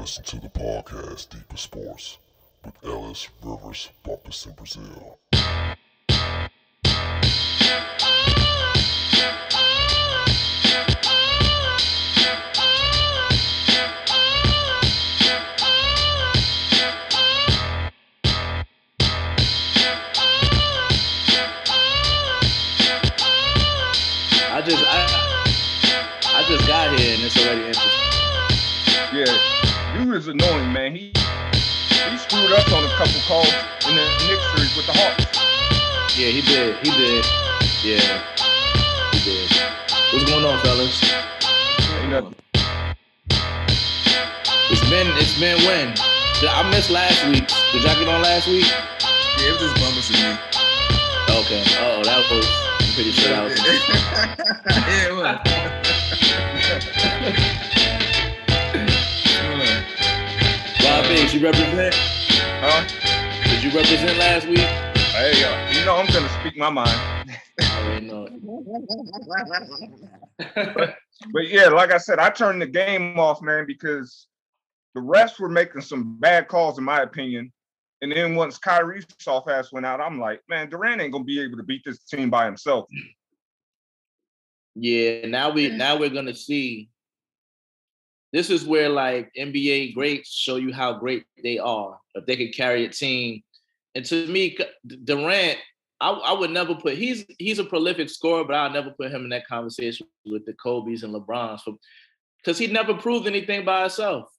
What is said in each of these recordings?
listen to the podcast Deeper Sports with Ellis, Rivers, Bumpus, and Brazil. I just I I just got here and it's already interesting. Yeah, dude annoying, man. He he screwed up on a couple calls in the Knicks series with the Hawks. Yeah, he did. He did. Yeah, he did. What's going on, fellas? Ain't nothing. It's been it's been when? I missed last week. Did y'all get on last week? Yeah, it was just Bumpus and me. Okay. Oh, that was. I'm pretty sure that was. yeah, it was. Biggs, you represent? Huh? Did you represent last week? Hey, uh, you know I'm gonna speak my mind. I already know it. But yeah, like I said, I turned the game off, man, because the refs were making some bad calls, in my opinion. And then once Kyrie's soft ass went out, I'm like, man, Durant ain't gonna be able to beat this team by himself. Yeah, now we now we're gonna see. This is where like NBA greats show you how great they are. If they could carry a team, and to me, Durant, I, I would never put. He's he's a prolific scorer, but I'll never put him in that conversation with the Kobe's and LeBrons, because he never proved anything by himself.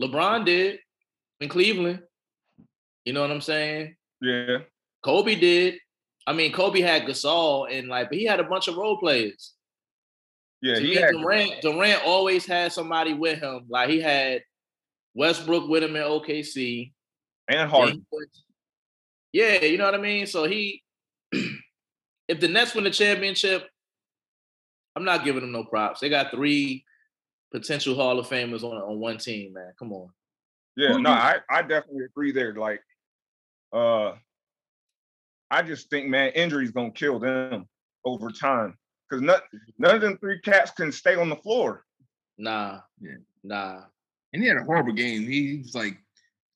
LeBron did in Cleveland. You know what I'm saying? Yeah. Kobe did. I mean, Kobe had Gasol and like, but he had a bunch of role players. Yeah, To he me, had Durant, Durant always had somebody with him. Like he had Westbrook with him in OKC. and Then Harden. Yeah, you know what I mean. So he, if the Nets win the championship, I'm not giving them no props. They got three potential Hall of Famers on on one team. Man, come on. Yeah, no, I, I definitely agree there. Like, uh, I just think, man, injuries gonna kill them over time because none, mm-hmm. none of them three cats can stay on the floor. Nah, Yeah. nah. and he had a horrible game. He, he was like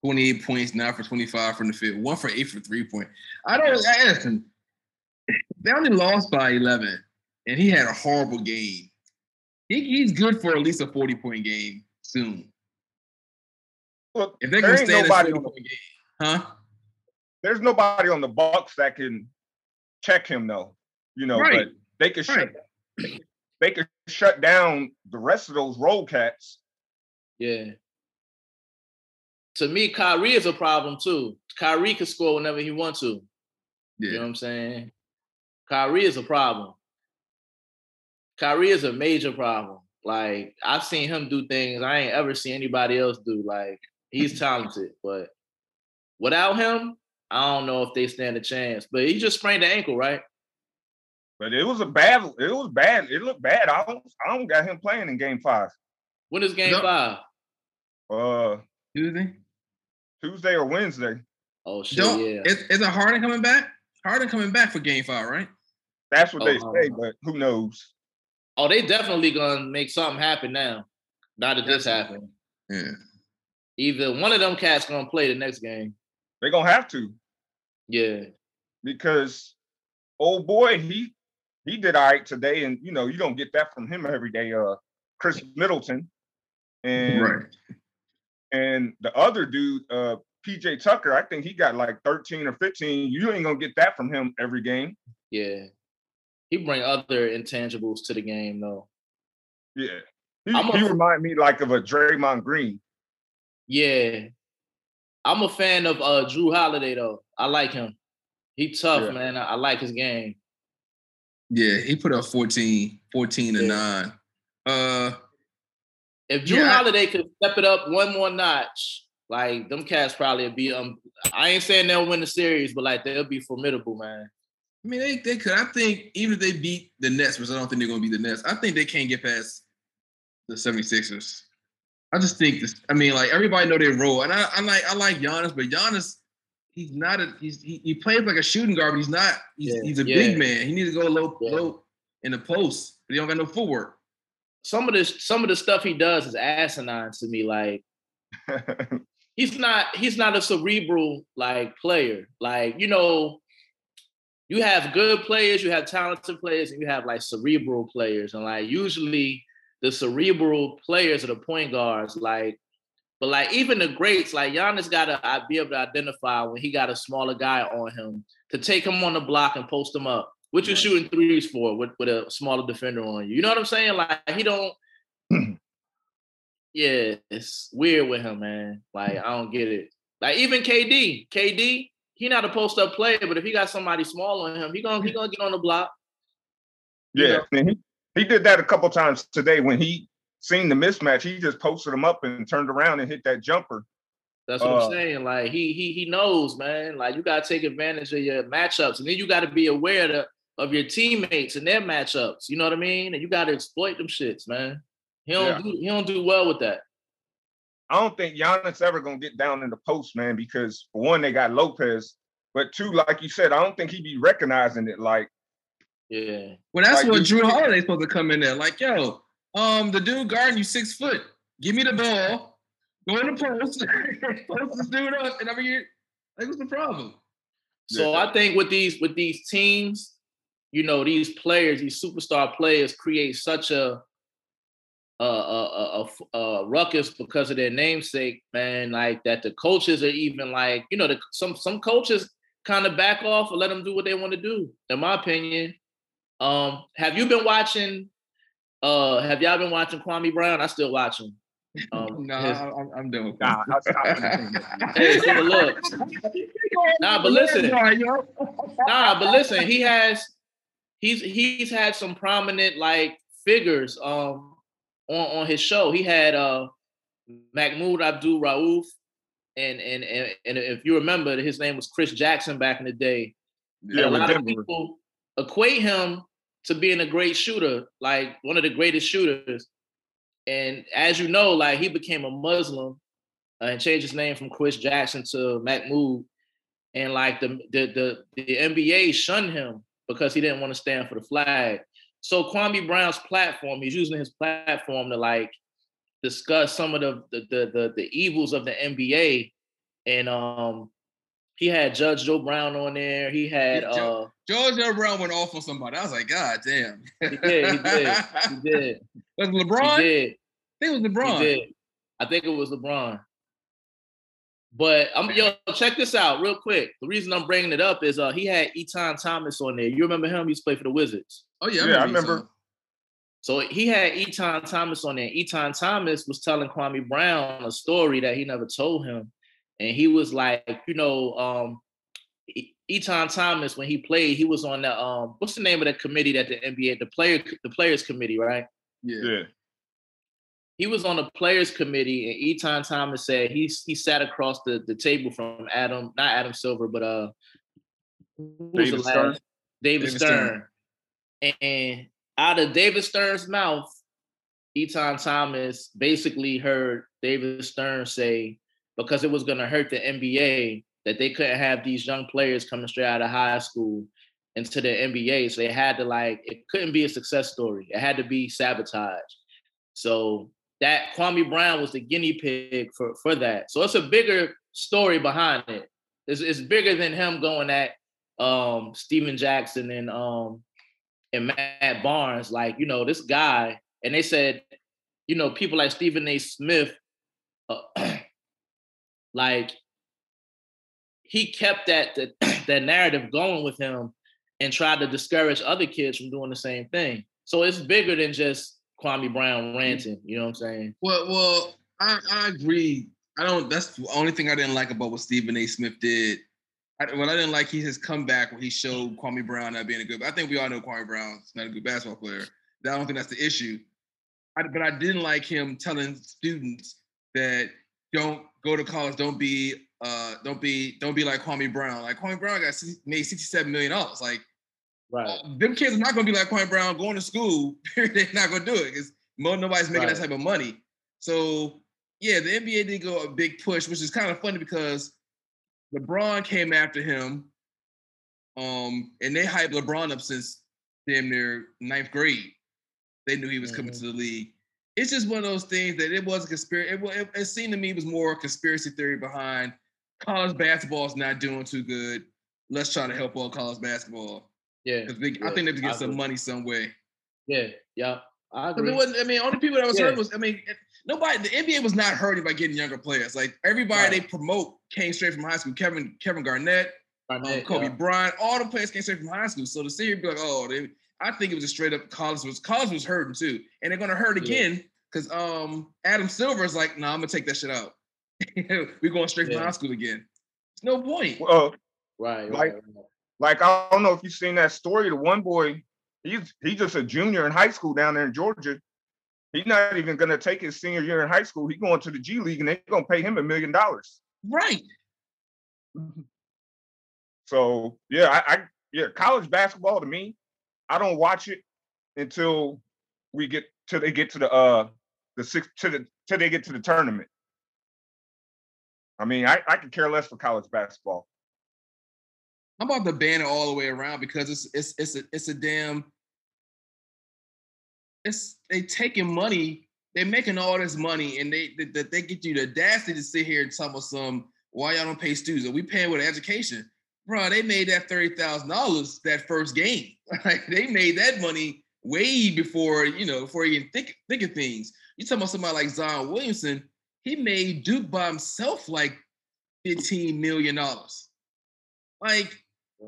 28 points, nine for 25 from the field, one for eight for three point. I don't I asked him. They only lost by 11, and he had a horrible game. He, he's good for at least a 40 point game soon. Look, If they're there gonna ain't stay nobody on the, game, huh? there's nobody on the Bucks that can check him though. You know, Right. but they could Right. shut they could shut down the rest of those roll cats. Yeah. To me, Kyrie is a problem too. Kyrie can score whenever he wants to. You know Yeah. what I'm saying? Kyrie is a problem. Kyrie is a major problem. Like I've seen him do things I ain't ever seen anybody else do. Like he's talented, but without him, I don't know if they stand a chance. But he just sprained the ankle, right? But it was a bad. It was bad. It looked bad. I don't. I don't got him playing in Game Five. When is game No. five? Uh, Tuesday. Tuesday or Wednesday. Oh shit, Don't, yeah. is, is it Harden coming back? Harden coming back for game five, right? That's what they Oh, say, uh, but who knows? Oh, they definitely gonna make something happen now. Not that this happened. Yeah. Either one of them cats gonna play the next game. They're gonna have to Yeah. because old boy, he he did all right today, and you know you don't get that from him every day. Uh, Khris Middleton, and Right. and the other dude, uh, PJ Tucker, I think he got like 13 or 15. You ain't gonna get that from him every game. Yeah. He bring other intangibles to the game though. Yeah, he, a- he remind me like of a Draymond Green. Yeah. I'm a fan of uh Jrue Holiday though. I like him. He tough, Yeah. man. I, I like his game. Yeah, he put up 14, 14 to Yeah. 9. Uh If Jrue Yeah, Holiday could step it up one more notch, like them cats probably would be um I ain't saying they'll win the series, but like they'll be formidable, man. I mean, they, they could. I think even if they beat the Nets, which I don't think they're going to beat the Nets, I think they can't get past the 76ers. I just think this. I mean, like everybody know their role, and I, I like I like Giannis, but Giannis, he's not a he's he, he plays like a shooting guard, but he's not. He's, Yeah, he's a yeah. big man. He needs to go low Yeah. low in the post, but he don't got no footwork. Some of this some of the stuff he does is asinine to me. Like he's not he's not a cerebral like player. Like, you know, you have good players, you have talented players, and you have like cerebral players. And like usually the cerebral players are the point guards. Like, but like even the greats, like Giannis gotta uh, be able to identify when he got a smaller guy on him to take him on the block and post him up. What you shooting threes for with, with a smaller defender on you? You know what I'm saying? Like he don't yeah, it's weird with him, man. Like I don't get it. Like even KD, KD, he not a post up player, but if he got somebody small on him, he gonna he gonna get on the block. Yeah, and he, he did that a couple times today when he seen the mismatch. He just posted him up and turned around and hit that jumper. That's what uh, I'm saying. Like he he he knows, man. Like you gotta take advantage of your matchups, and then you got to be aware of, of your teammates and their matchups. You know what I mean? And you got to exploit them shits, man. He don't yeah. do, he don't do well with that. I don't think Giannis ever gonna get down in the post, man, because for one, they got Lopez, but two, like you said, I don't think he'd be recognizing it. Like, yeah. Well, that's like, what Jrue Holiday's supposed to come in there. Like, yo, um, the dude guarding you six foot, give me the ball, go in the post, post this dude up, and I mean, like, what's the problem? So yeah. I think with these with these teams, you know, these players, these superstar players, create such a a, a, a, a, ruckus because of their namesake, man. Like that, the coaches are even like, you know, the, some some coaches kind of back off and let them do what they want to do. In my opinion, um, have you been watching? Uh, have y'all been watching Kwame Brown? I still watch him. Um, no, his, I'm, I'm doing. Nah, hey, so look. Nah, but listen. Nah, but listen. He has, he's he's had some prominent like figures. Um, on, on his show. He had uh Mahmoud Abdul Rauf, and, and and and if you remember, his name was Chris Jackson back in the day. Yeah, a lot of people equate him to being a great shooter, like one of the greatest shooters. And as you know, like he became a Muslim uh, and changed his name from Chris Jackson to Mahmoud. And like the the the, the NBA shunned him because he didn't want to stand for the flag. So Kwame Brown's platform, he's using his platform to like discuss some of the the the, the, the evils of the NBA. And um he had Judge Joe Brown on there. He had uh Judge Joe Brown went off on somebody. I was like, God damn. he did, he did, he did. Was LeBron? He did. I think it was LeBron. He did. I think it was LeBron. But I'm yo, check this out real quick. The reason I'm bringing it up is uh he had Etan Thomas on there. You remember him? He used to play for the Wizards. Oh yeah, yeah, I remember. So he had Etan Thomas on there. Etan Thomas was telling Kwame Brown a story that he never told him, and he was like, you know, um, Etan Thomas when he played, he was on the um, what's the name of that committee that the NBA, the player, the players committee, right? Yeah. yeah. He was on the players committee, and Etan Thomas said he he sat across the, the table from Adam, not Adam Silver, but uh, who was David the last? Stern. David, David Stern. Stern. And out of David Stern's mouth, Etan Thomas basically heard David Stern say, because it was going to hurt the NBA, that they couldn't have these young players coming straight out of high school into the NBA. So they had to like, it couldn't be a success story. It had to be sabotaged. So that Kwame Brown was the guinea pig for, for that. So it's a bigger story behind it. It's, it's bigger than him going at um, Stephen Jackson and um, and Matt Barnes, like, you know, this guy, and they said, you know, people like Stephen A. Smith, uh, like, he kept that, that that narrative going with him and tried to discourage other kids from doing the same thing. So it's bigger than just Kwame Brown mm-hmm. ranting. You know what I'm saying? Well, well, I, I agree. I don't. That's the only thing I didn't like about what Stephen A. Smith did I, what I didn't like he his comeback when he showed Kwame Brown not being a good. I think we all know Kwame Brown's not a good basketball player. I don't think that's the issue. I, but I didn't like him telling students that don't go to college, don't be, uh, don't be, don't be like Kwame Brown. Like Kwame Brown got made sixty-seven million dollars. Like, right? Uh, them kids are not gonna be like Kwame Brown going to school. They're not gonna do it because nobody's making right. that type of money. So yeah, the NBA did go a big push, which is kind of funny because LeBron came after him, um, and they hyped LeBron up since damn near ninth grade. They knew he was coming mm-hmm. to the league. It's just one of those things that it was a conspiracy. It, it, it seemed to me it was more a conspiracy theory behind college basketball is not doing too good. Let's try to help all college basketball. Yeah, Because I think they have to I get some agree. money some way. yeah, yeah. I agree. I mean, only people that was Yeah. hurt was, I mean, nobody, the NBA was not hurting by getting younger players. Like everybody they promote came straight from high school. Kevin, Kevin Garnett, um, Kobe yeah. Bryant, all the players came straight from high school. So to see be like, oh, they, I think it was a straight up college was college was hurting too, and they're gonna hurt again because um Adam Silver is like, no, nah, I'm gonna take that shit out. We're going straight from Yeah. high school again. There's no point. Uh, Right, Like- right, right. like I don't know if you've seen that story. The one boy, he's he's just a junior in high school down there in Georgia. He's not even gonna take his senior year in high school. He's going to the G League and they're gonna pay him a million dollars. Right. So yeah, I, I yeah, college basketball to me, I don't watch it until we get till they get to the uh the six to the till they get to the tournament. I mean, I, I could care less for college basketball. I'm about to ban it all the way around because it's it's it's a it's a damn it's they taking money, they're making all this money, and they that they, get you the audacity to sit here and tell us some why y'all don't pay students. Are we paying with education? Bro, they made that thirty thousand dollars that first game. Like they made that money way before you know before you even think think of things. You talking about somebody like Zion Williamson? He made Duke by himself like fifteen million dollars. Like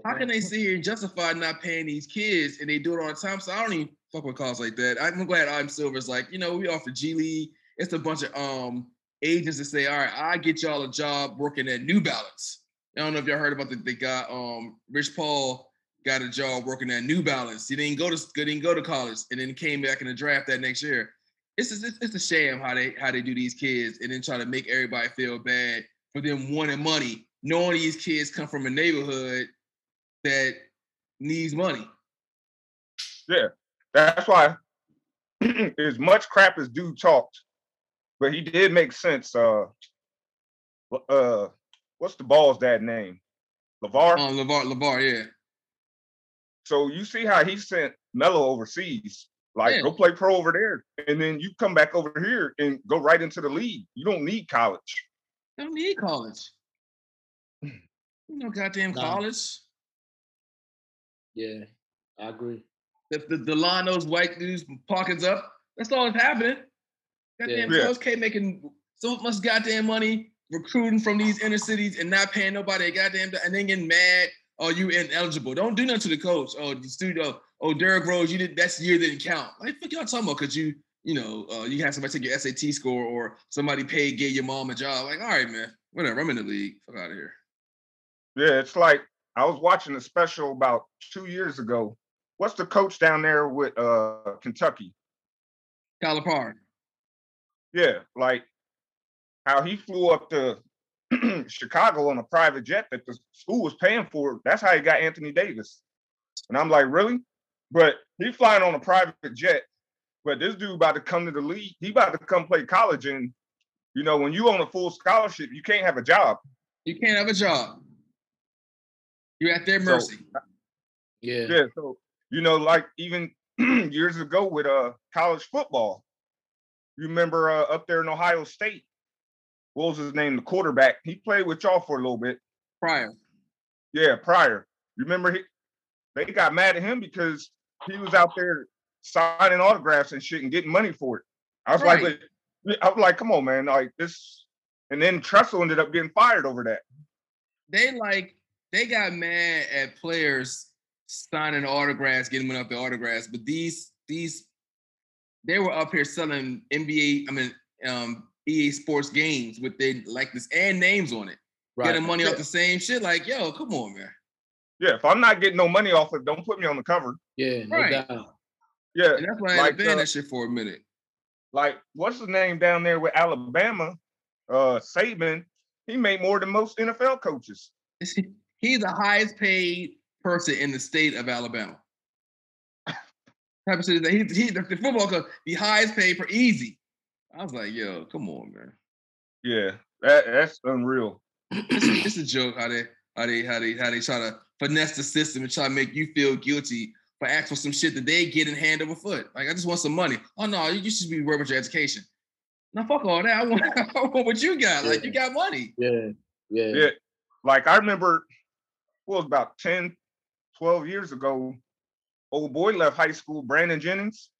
how can they sit here and justify not paying these kids and they do it all the time? So I don't even fuck with calls like that. I'm glad I'm Silver's like, you know, we offer G League. It's a bunch of um agents that say, all right, I get y'all a job working at New Balance. I don't know if y'all heard about the they got um Rich Paul got a job working at New Balance. He didn't go to he didn't go to college and then came back in the draft that next year. It's just, it's, a shame how they how they do these kids and then try to make everybody feel bad for them wanting money, knowing these kids come from a neighborhood that needs money. Yeah, that's why as much crap as dude talked, but he did make sense. Uh, uh, what's the ball's dad name? Lavar. Um, Levar, Levar, yeah. So you see how he sent Melo overseas, like Yeah. go play pro over there, and then you come back over here and go right into the league. You don't need college. They don't need college. No goddamn No. college. Yeah, I agree. If the Delano's white dudes pockets up, that's all that's happening. Goddamn, Yeah. Coach K making so much goddamn money recruiting from these inner cities and not paying nobody a goddamn and then getting mad. Oh, you ineligible. Don't do nothing to the coach. Oh, the studio. Oh, Derrick Rose, you did that's year didn't count. Like fuck y'all talking about? Cause you, you know, uh, you have somebody take your SAT score or somebody paid, gave your mom a job. Like, all right, man, whatever. I'm in the league. Fuck out of here. Yeah, it's like I was watching a special about two years ago. What's the coach down there with uh Kentucky? Calipari. Yeah, like how he flew up to Chicago on a private jet that the school was paying for. That's how he got Anthony Davis. And I'm like, really? But he flying on a private jet. But this dude about to come to the league. He about to come play college. And you know, when you on a full scholarship, you can't have a job. You can't have a job. You're at their So- mercy. Yeah, Yeah. So you know, like even years ago with uh college football, you remember uh, up there in Ohio State, what was his name? The quarterback. He played with y'all for a little bit. Pryor. Yeah, Pryor. Remember he, they got mad at him because he was out there signing autographs and shit and getting money for it. I was Right. like, I was like, come on, man, like this. And then Tressel ended up getting fired over that. They like they got mad at players signing autographs, getting money off the autographs, but these these they were up here selling NBA, I mean um EA Sports games with their likeness and names on it. right. Getting money Yeah. off the same shit. Like, yo, come on, man. Yeah, if I'm not getting no money off it, don't put me on the cover. Yeah, no Right. doubt. Yeah, And that's why I had Like, to ban uh, that shit for a minute. like what's the name down there with Alabama? Uh Saban, he made more than most NFL coaches. He's the highest paid person in the state of Alabama. Type of shit that he, he the the football coach, the highest paid for easy. I was like, yo, come on, man. Yeah, that that's unreal. It's, a- it's a joke how they how they how they how they try to finesse the system and try to make you feel guilty for ask for some shit that they get in hand over foot. Like I just want some money. Oh no, you, you should be worried about your education. Now fuck all that. I want, I want what you got. Like you got money. Yeah, yeah, Yeah. Like I remember, what was about 10, 12 years ago, old boy left high school, Brandon Jennings.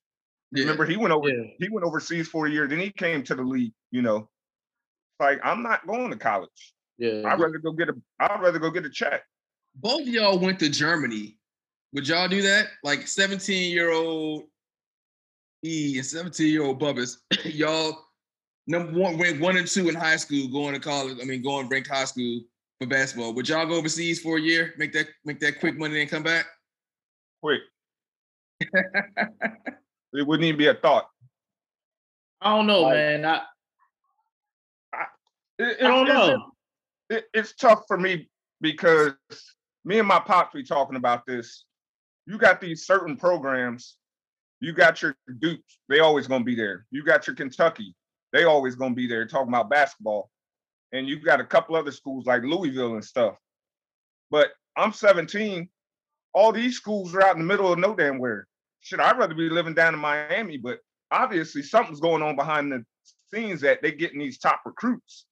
Yeah. Remember, he went over yeah. he went overseas for a year, then he came to the league, you know. Like, I'm not going to college. yeah. I'd rather go get a I'd rather go get a check. both of y'all went to Germany. Would y'all do that? Like 17 year old E and 17 year old Bubbas, y'all number one went one and two in high school, going to college. I mean, going ranked high school for basketball. Would y'all go overseas for a year, make that make that quick money and come back? Quick. it wouldn't even be a thought. I don't know, Like- man. I, It- I don't it's- it's- know. it, it's tough for me because me and my pops be talking about this. You got these certain programs. You got your Dukes, they always gonna be there. You got your Kentucky, they always gonna be there talking about basketball. And you got a couple other schools like Louisville and stuff. But I'm 17. All these schools are out in the middle of no damn where. Should I'd rather be living down in Miami, but obviously something's going on behind the scenes that they're getting these top recruits.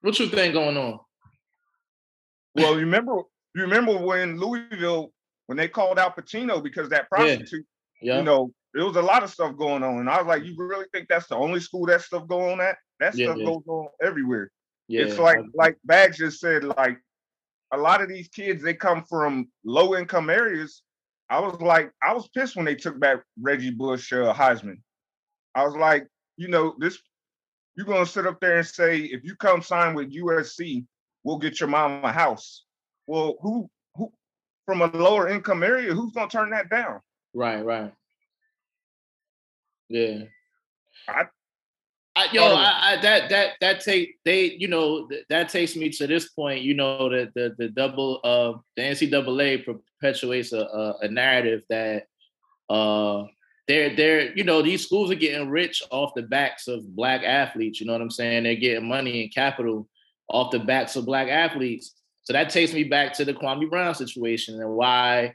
What you think going on? Well, you remember you remember when Louisville when they called out Pitino because that prostitute, Yeah, you know, there was a lot of stuff going on. And I was like, you really think that's the only school that stuff going on at? That Yeah, stuff yeah. goes on everywhere. yeah. it's like like Bags just said, like a lot of these kids, they come from low income areas. I was like, I was pissed when they took back Reggie Bush uh, Heisman. I was like, you know, this you're gonna sit up there and say, if you come sign with USC, we'll get your mom a house. Well, who who from a lower income area, who's gonna turn that down? Right, right. Yeah. I- I, yo, thought it was- I, I, that that that take they, you know, th- that takes me to this point. You know, that the the double uh the NCAA perpetuates a, a, a narrative that uh they're they're you know these schools are getting rich off the backs of black athletes. You know what I'm saying? They're getting money and capital off the backs of black athletes. So that takes me back to the Kwame Brown situation and why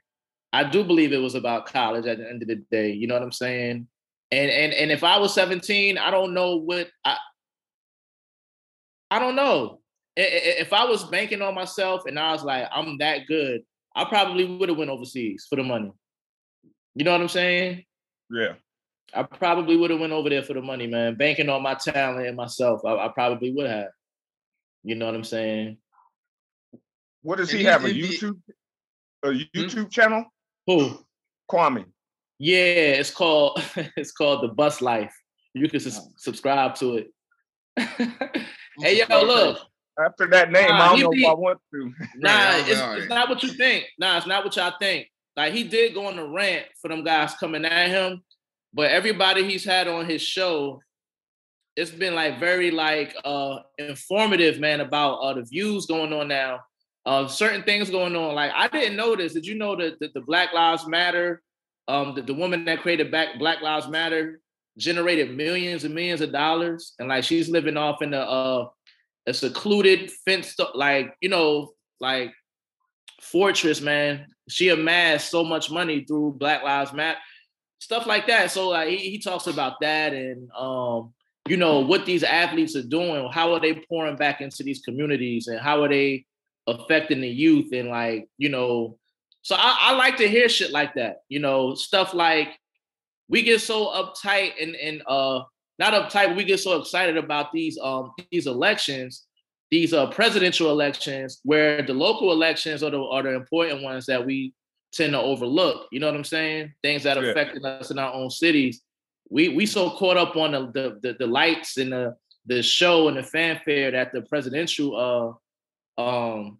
I do believe it was about college at the end of the day. You know what I'm saying? And and and if I was 17, I don't know what I I don't know. I- I- If I was banking on myself and I was like, I'm that good, I probably would have went overseas for the money. You know what I'm saying? Yeah. I probably would have went over there for the money, man. Banking on my talent and myself, I, I probably would have. You know what I'm saying? What does And he he- have? A and he- YouTube a hmm? YouTube channel? Who? Kwame. Yeah, it's called it's called the Bus Life. You can sus- subscribe to it. hey yo, look, After that name, Nah, I don't know be- if I want to. Nah, Right, it's, alright. it's not what you think. Nah, it's not what y'all think. Like he did go on a rant for them guys coming at him, but everybody he's had on his show, it's been like very like uh informative, man, about uh the views going on now. Uh certain things going on. Like I didn't know this. Did you know that the, the Black Lives Matter, um, the, the woman that created Black Black Lives Matter generated millions and millions of dollars, and like she's living off in a uh a secluded, fenced up, like you know, like fortress, man. She amassed so much money through Black Lives Matter, stuff like that. So like he, he talks about that and um, you know, what these athletes are doing, how are they pouring back into these communities and how are they affecting the youth and like, you know, so I, I like to hear shit like that, you know, stuff like we get so uptight and and uh not uptight, but we get so excited about these um these elections, these uh presidential elections, where the local elections are the are the important ones that we tend to overlook. You know what I'm saying? Things that are Yeah. affecting us in our own cities. We we so caught up on the the the, the lights and the the show and the fanfare that the presidential uh um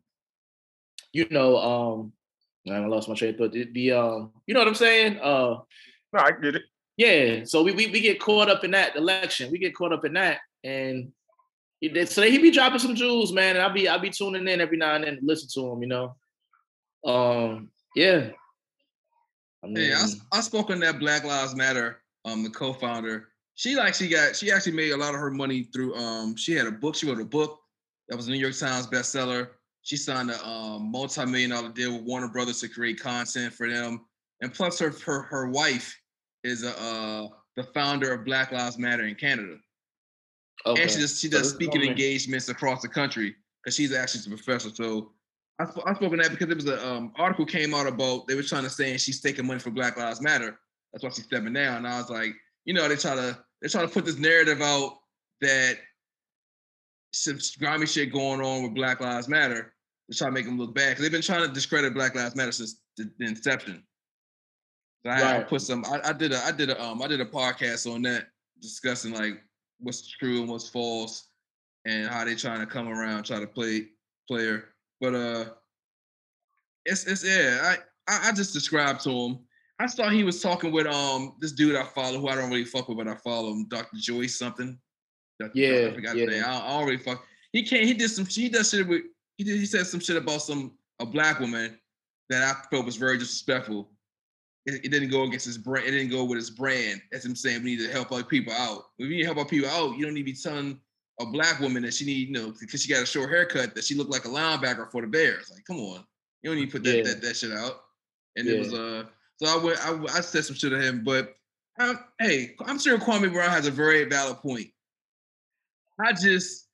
you know um I lost my train of thought. The, the um you know what I'm saying? Uh No, I get it. yeah, so we, we we get caught up in that election. We get caught up in that, and he did- so he be dropping some jewels, man. And I'll be I'll be tuning in every now and then to listen to him. You know, um, yeah. I mean, Hey, I, s- I spoke on that Black Lives Matter, um, the co-founder. She like she got she actually made a lot of her money through um she had a book, she wrote a book that was a New York Times bestseller. She signed a um, multi-million dollar deal with Warner Brothers to create content for them, and plus her her, her wife is a uh, the founder of Black Lives Matter in Canada, Okay. and she does she does this speaking engagements across the country because she's actually a professor. So I sp- I spoke on that because there was an um, article came out about they were trying to say she's taking money for Black Lives Matter. That's why she's stepping down. And I was like, you know, they try to they try to put this narrative out that some grimy shit going on with Black Lives Matter to try to make them look bad because they've been trying to discredit Black Lives Matter since the, the inception. So I, I Right. put some. I, I did a I did a um I did a podcast on that discussing like what's true and what's false and how they trying to come around try to play player. But uh, it's it's yeah. I I, I just described to him. I saw he was talking with um this dude I follow who I don't really fuck with, but I follow him, Dr. Joyce something. Yeah, I forgot yeah. name. I, I don't fuck. He can't. He did some. He does shit with. He did. He said some shit about some a black woman that I felt was very disrespectful. It, it didn't go against his brand. It didn't go with his brand. As him saying we need to help other people out. If you need to help other people out, you don't need to be telling a black woman that she need, you know, because she got a short haircut that she looked like a linebacker for the Bears. Like, come on, you don't need to put that Yeah. that, that shit out. And it was Yeah. uh, so I went, I, I said some shit to him, but um, hey, I'm sure Kwame Brown has a very valid point. I just,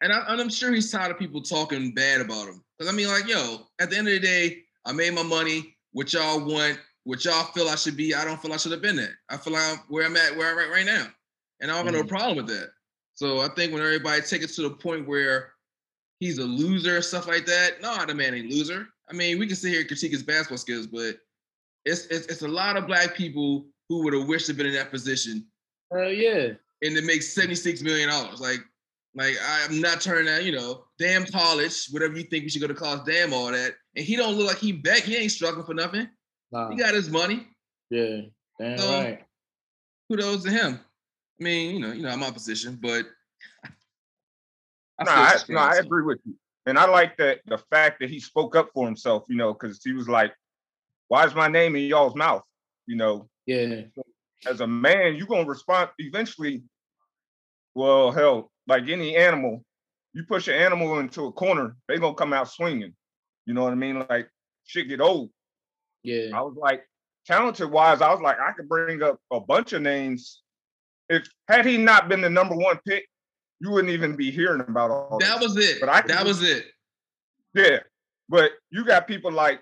and, I, and I'm sure he's tired of people talking bad about him. Because I mean, like, yo, at the end of the day, I made my money. What y'all want, what y'all feel I should be, I don't feel I should have been there. I feel like I'm where I'm at, where I'm at right now. And I don't have no Mhm. problem with that. So I think when everybody take it to the point where he's a loser, stuff like that, no, the man ain't loser. I mean, we can sit here and critique his basketball skills, but it's it's, it's a lot of black people who would have wished to have been in that position Hell yeah. And it makes $76 million. Like, like I'm not turning that, you know, damn college, whatever you think we should go to college, damn all that. And he don't look like he back. He ain't struggling for nothing. Nah. He got his money. Yeah. Damn So- right. Kudos to him. I mean, you know, you know, I'm opposition, but I No, I, no, I agree with you. And I like that the fact that he spoke up for himself, you know, because he was like, why is my name in y'all's mouth? You know, Yeah. As a man, you're gonna respond eventually. Well, hell, like any animal, you push an animal into a corner, they gonna come out swinging. You know what I mean? Like shit get old. Yeah. I was like, talented wise, I was like, I could bring up a bunch of names. If had he not been the number one pick, you wouldn't even be hearing about all That this. was it. But I that was it. Yeah, but you got people like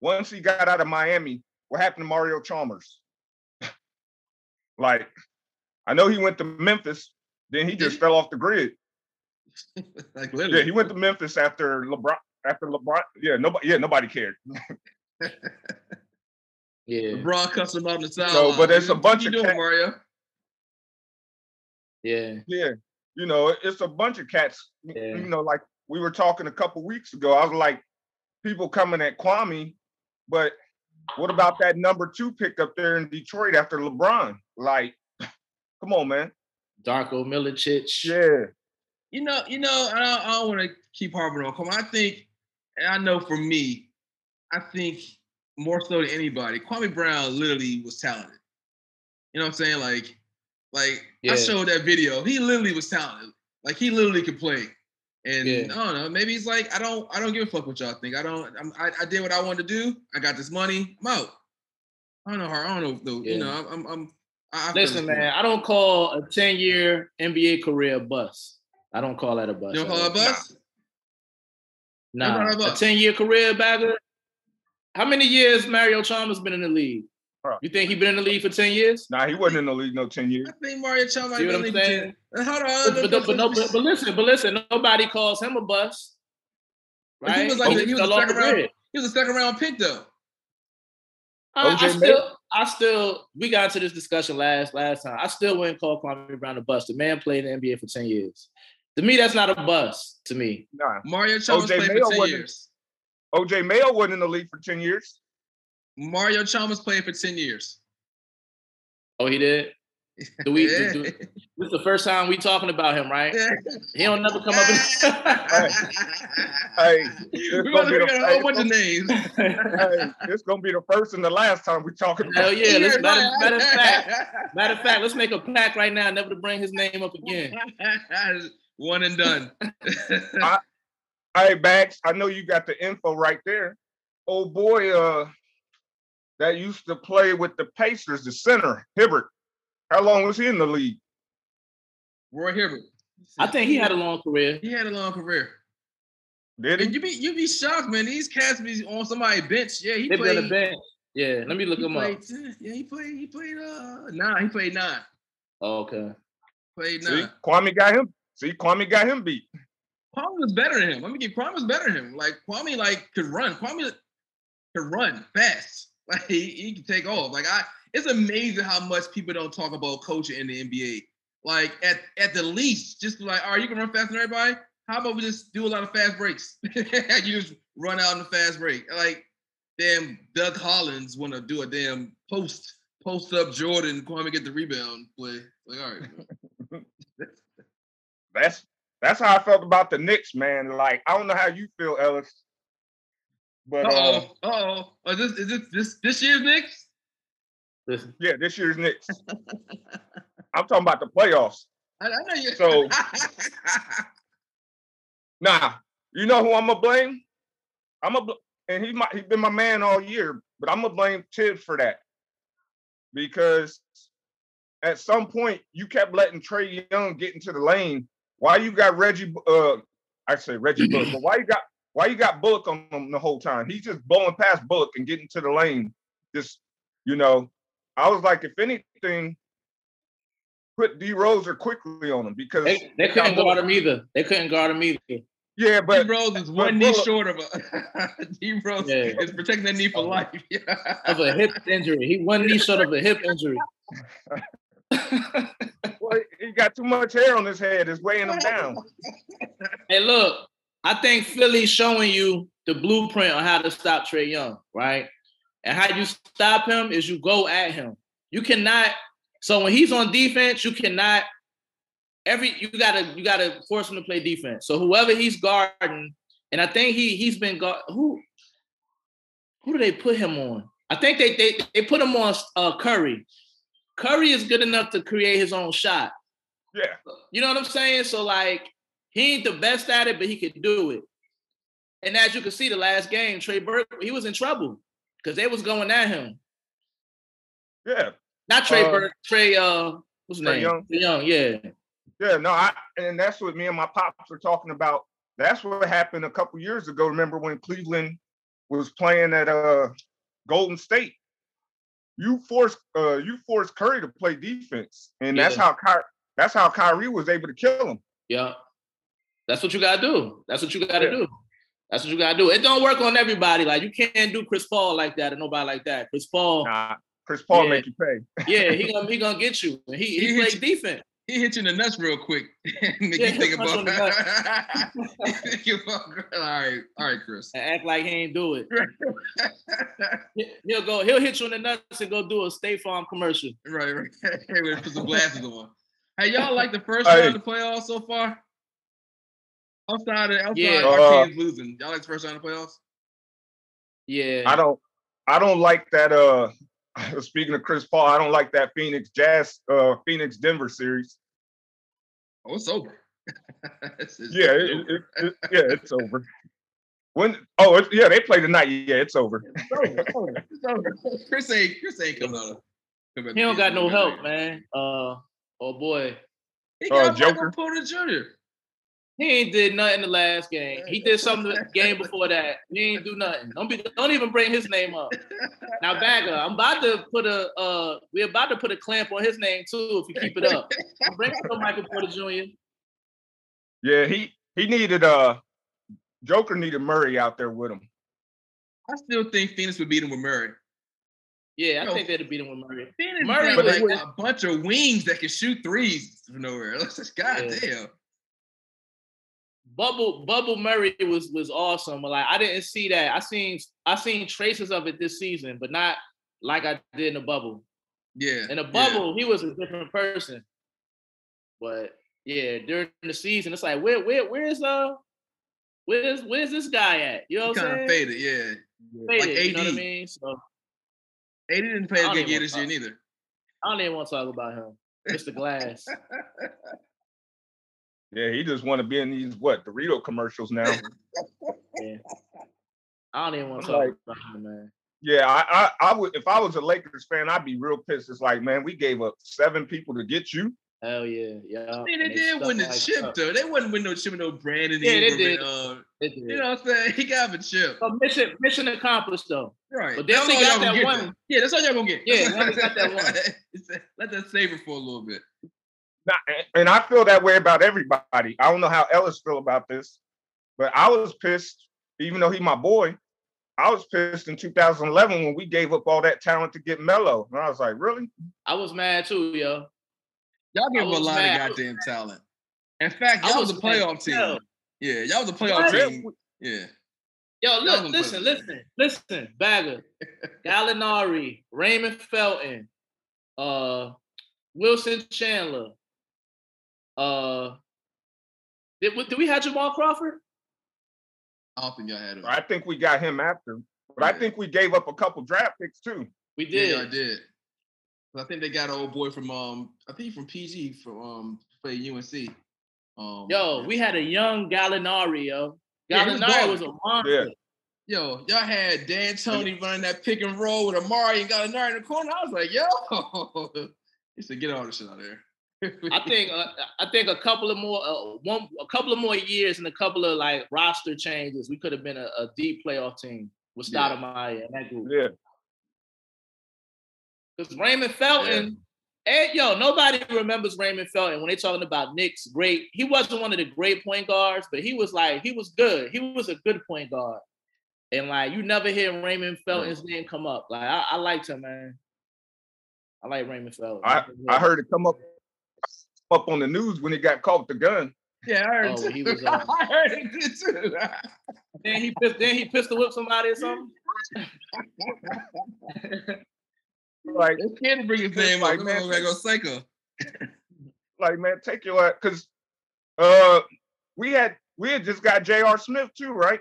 once he got out of Miami, what happened to Mario Chalmers? Like, I know he went to Memphis, then he just fell off the grid. like literally. Yeah, he went to Memphis after LeBron. After LeBron, yeah, nobody, yeah, nobody cared. Yeah. LeBron cussed him out on the sideline. So, but it's a What bunch you of doing, cat- Mario. Yeah. Yeah, you know, it's a bunch of cats. Yeah. You know, like we were talking a couple weeks ago. I was like, people coming at Kwame, but what about that number two pick up there in Detroit after LeBron? Like, come on, man. Darko Milicic. Yeah. You know, you know, I don't, don't want to keep harping on. Come, on, I think, and I know for me, I think more so than anybody, Kwame Brown literally was talented. You know what I'm saying? Like, like Yeah. I showed that video. He literally was talented. Like he literally could play. And Yeah. I don't know. Maybe he's like, I don't, I don't give a fuck what y'all think. I don't. I'm, I, I did what I wanted to do. I got this money. I'm out. I don't know her. I don't know. Though. Yeah. You know, I'm. I'm I, I Listen, man, I don't call a 10 year NBA career a bust. I don't call that a bust. You don't call it a bust? Nah, that a 10 year career bagger. How many years Mario Chalmers been in the league? Huh. You think he been in the league for 10 years? Nah, he wasn't in the league no 10 years. I think Mario Chalmers. See what I'm saying? legit. Hold on. But, but, but, no, but, but listen, but listen, nobody calls him a bust. But Right? he was like oh, the- he was a second round- grid. He was a second round pick though. Uh, I, I OJ still, I still, we got into this discussion last last time. I still wouldn't call Kwame Brown a bust. The man played in the NBA for 10 years. To me, that's not a bust. To me, Nah. Mario Chalmers played Mayo for 10 years. OJ Mayo wasn't in the league for 10 years. Mario Chalmers played for 10 years. oh, he did. Do we? Yeah. do- do- this is the first time we talking about him, right? Yeah. He don't never come up. Hey, it's We're gonna gonna be the, out a hey, whole bunch of names. hey, it's gonna be the first and the last time we talking about. Hell yeah! Let's, matter, matter of fact, matter of fact, let's make a pact right now, never to bring his name up again. One and done. Hey, Bax, I know you got the info right there. Oh boy, uh, that used to play with the Pacers, the center, Hibbert. How long was he in the league? Roy Hibbert. I think he had a long career. He had a long career. Did And he? you be you be shocked, man. These cats be on somebody's bench. Yeah, he They been played. on the bench. Yeah, let me look him up. played 10. Yeah, he played. He played. Uh, nine. He played nine. Oh, okay. Played See, nine. Kwame got him. See, Kwame got him beat. Kwame was better than him. Let me get Kwame was better than him. Like Kwame, like could run. Kwame could run fast. Like he, he could take off. Like I, it's amazing how much people don't talk about coaching in the NBA. Like at at the least, just like, all right, you can run faster than everybody. How about we just do a lot of fast breaks? you just run out in the fast break. Like damn Doug Collins want to do a damn post post up Jordan. Kwame get the rebound play. Like all right. That's that's how I felt about the Knicks, man. Like I don't know how you feel, Ellis, but Uh uh, oh. Uh oh. Is this is this this this year's Knicks? This- yeah, this year's Knicks. I'm talking about the playoffs. I, I know you. So- Nah, you know who I'm gonna blame? I'm gonna, and he might he's been my man all year, but I'm gonna blame Thibs for that because at some point you kept letting Trae Young get into the lane. Why you got Reggie? Uh, I say Reggie Bullock, but why you got why you got Bullock on him the whole time? He's just blowing past Bullock and getting to the lane. Just you know, I was like, if anything, put D Roser quickly on him because They, they couldn't guard him either. They couldn't guard him either. Yeah, but D but Rose is one knee Bullock- short of a D Rose Yeah. is protecting that knee for life. Of a hip injury. He one knee short of a hip injury. well, he got too much hair on his head. It's weighing him down. Hey, look, I think Philly's showing you the blueprint on how to stop Trae Young, right? And how you stop him is you go at him. You cannot. So when he's on defense, you cannot. Every you gotta you gotta force him to play defense. So whoever he's guarding, and I think he he's been guard. Who who do they put him on? I think they they they put him on uh, Curry. Curry is good enough to create his own shot. Yeah, You know what I'm saying? So like he ain't the best at it, but he could do it. And as you can see, the last game, Trey Burke, he was in trouble because they was going at him. yeah, Not Trey Uh, Burke, Trey uh what's his Trae name? Young? Trae Young, yeah. yeah. No, I and that's what me and my pops were talking about. That's what happened a couple years ago. Remember when Cleveland was playing at uh Golden State? You forced uh you forced Curry to play defense, and that's how Ky- that's how Kyrie was able to kill him. Yeah. That's what you gotta do. That's what you gotta Yeah. do. That's what you gotta do. It don't work on everybody. Like you can't do Chris Paul like that and nobody like that. Chris Paul, Nah, Chris Paul Yeah. make you pay. yeah, he gonna he gonna get you. He He he hit plays defense. he hit you in the nuts real quick. Make Yeah, you think about. the Think about- all right, all right, Chris. And act like he ain't do it. He- He'll go, he'll hit you in the nuts and go do a State Farm commercial. right, right. Hey, we put some glasses on. Hey, y'all like the first Hey. round of the playoffs so far? Outside of outside Yeah. our Uh, teams losing, y'all like the first round of playoffs? Yeah. I don't I don't like that uh speaking of Chris Paul, I don't like that Phoenix Jazz uh Phoenix Denver series. Oh, it's over. It's- it's Yeah, it, over. it, it- yeah, it's over. When oh it's, yeah, they play tonight. Yeah, it's over. It's over. It's over. It's over. Chris ain't Chris ain't coming out. Of, coming out He don't got no help, man. Uh oh boy. He Uh, got Michael Joker. Porter Jr. He ain't did nothing the last game. He did something the game before that. He ain't do nothing. Don't be don't even bring his name up. Now Bagger, I'm about to put a uh we're about to put a clamp on his name too if you keep it up. Don't bring up Michael Porter Jr. Yeah, he he needed uh Joker needed Murray out there with him. I still think Phoenix would beat him with Murray. Yeah, I Yo. think they'd have beat him with Murray. Phoenix Murray got was- like a bunch of wings that can shoot threes from nowhere. Let's just Yeah. Bubble Bubble Murray was was awesome. Like I didn't see that. I seen I seen traces of it this season, but not like I did in the bubble. Yeah. In the yeah. bubble, he was a different person. But yeah, during the season, it's like where where where's uh where's where's this guy at? You know what I'm kind of saying? faded, yeah. Faded, like you know what I AD. mean? So AD didn't play a good year this year neither. I don't even want to talk about him. Mr. Glass. Yeah, he just want to be in these what Dorito commercials now. Yeah. I don't even want to talk like- about him, man. yeah, I, I I would if I was a Lakers fan, I'd be real pissed. It's like, man, we gave up seven people to get you. Hell yeah, yeah. I mean, they and did stuck win the like chip fuck. though. They wouldn't win no chip with no Brandon. Yeah, they Ingram did. and, uh, They did. you know what I'm saying? He got him a chip. So mission mission accomplished though. Right. But they That's only got that one. though. Yeah, that's all y'all gonna get. Yeah, they only got that one. Let that savor for a little bit. Nah, and- and I feel that way about everybody. I don't know how Ellis feel about this, but I was pissed, even though he my boy. I was pissed in 2011 when we gave up all that talent to get Melo, and I was like, really? I was mad too, yo. Y'all give I him a lot mad. of goddamn talent. In fact, y'all was a playoff team. Hell. Yeah, y'all was a playoff What? team. Yeah. Yo, look, gonna listen, listen, listen, Bagger, Gallinari, Raymond Felton, uh, Wilson Chandler. Uh, did, we- did we have Jamal Crawford? I don't think y'all had him. I think we got him after, but I think we gave up a couple draft picks too. We did. y'all did. I think they got an old boy from um, I think from PG from um, play UNC. Um, Yo, we had a young Gallinari, yo. Yeah, was Gallinari was a monster. Yo, y'all had D'Antoni running that pick and roll with Amar'e and Gallinari in the corner. I was like, yo, he said, get all this shit out of there. I think uh, I think a couple of more uh, one a couple of more years and a couple of like roster changes, we could have been a, a deep playoff team with Yeah. Stoudemire and that group. Yeah, Because Raymond Felton, and yo, nobody remembers Raymond Felton when they talking about Knicks great. He wasn't one of the great point guards, but he was like he was good. He was a good point guard, and like you never hear Raymond Felton's name come up. Like I, I liked him, man. I like Raymond Felton. I I heard it come up up on the news when he got caught with the gun. yeah, I heard Oh, it too. he was, uh, I heard it too. Then he pissed. Then he pistol whipped somebody or something. Like, It's scared to bring his name Like, up. man, Man, go psycho. like man, take your because uh we had we had just got J.R. Smith too, right?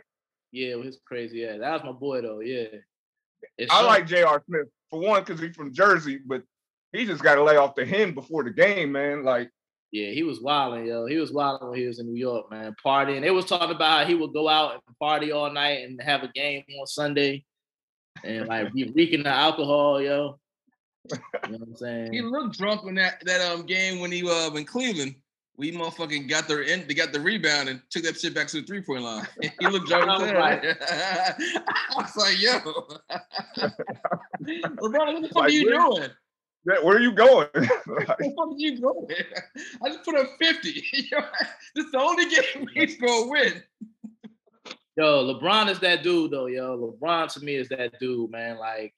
yeah, it was crazy. Yeah, that was my boy though. Yeah. It's I some- like J.R. Smith for one because he's from Jersey, but he just got to lay off the hen before the game, man. Like, Yeah, he was wilding, yo. He was wilding when he was in New York, man, partying. They was talking about how he would go out and party all night and have a game on Sunday, and like be reeking the alcohol, yo. You know what I'm saying? He looked drunk in that that um game when he uh in Cleveland. We motherfucking got the end, they got the rebound and took that shit back to the three point line. he looked drunk. I was like- I was like, yo, LeBron, what the fuck Like, are you doing? That- where are you going? Like, What are you going? I just put up 50. this is the only game he's gonna win. Yo, LeBron is that dude though, yo. LeBron to me is that dude, man. Like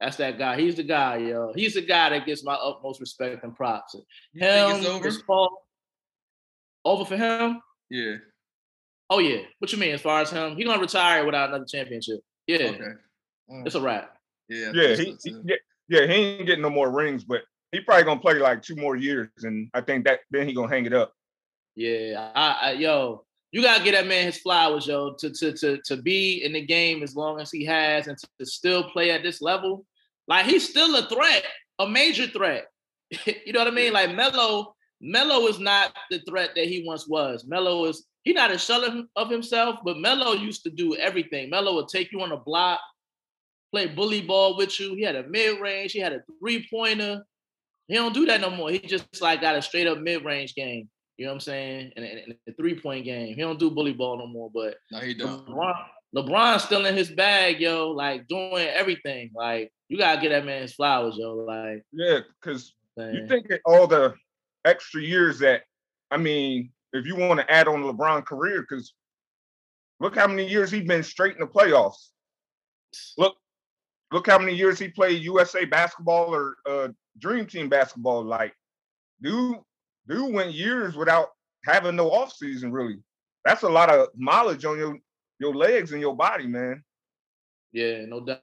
that's that guy. He's the guy, yo. He's the guy that gets my utmost respect and props. You think it's Him, over? Paul. Over for him? Yeah. Oh yeah. What you mean? As far as him, he gonna retire without another championship. Yeah, Okay. Mm, it's a wrap. yeah. Yeah, he, he- yeah, yeah, he ain't getting no more rings, but he probably gonna play like two more years, and I think that then he gonna hang it up. Yeah, I, I yo, you gotta get that man his flowers, yo. To to to to be in the game as long as he has, and to, to still play at this level, like he's still a threat, a major threat. you know what I mean? Like Melo, Melo is not the threat that he once was. Melo is he not a shell of, of himself, but Melo used to do everything. Melo would take you on a block, play bully ball with you. He had a mid range, he had a three pointer. He don't do that no more. He just like got a straight up mid range game. You know what I'm saying? And, and, a three point game. He don't do bully ball no more. But No, he don't. LeBron, LeBron's still in his bag, yo. Like doing everything. Like you gotta get that man his flowers, yo. Like Yeah, because you think that all the extra years that I mean, if you want to add on LeBron career, because look how many years he's been straight in the playoffs. Look, look how many years he played USA basketball or uh, Dream Team basketball. Like, dude, dude went years without having no off season. Really, that's a lot of mileage on your your legs and your body, man. yeah, no doubt.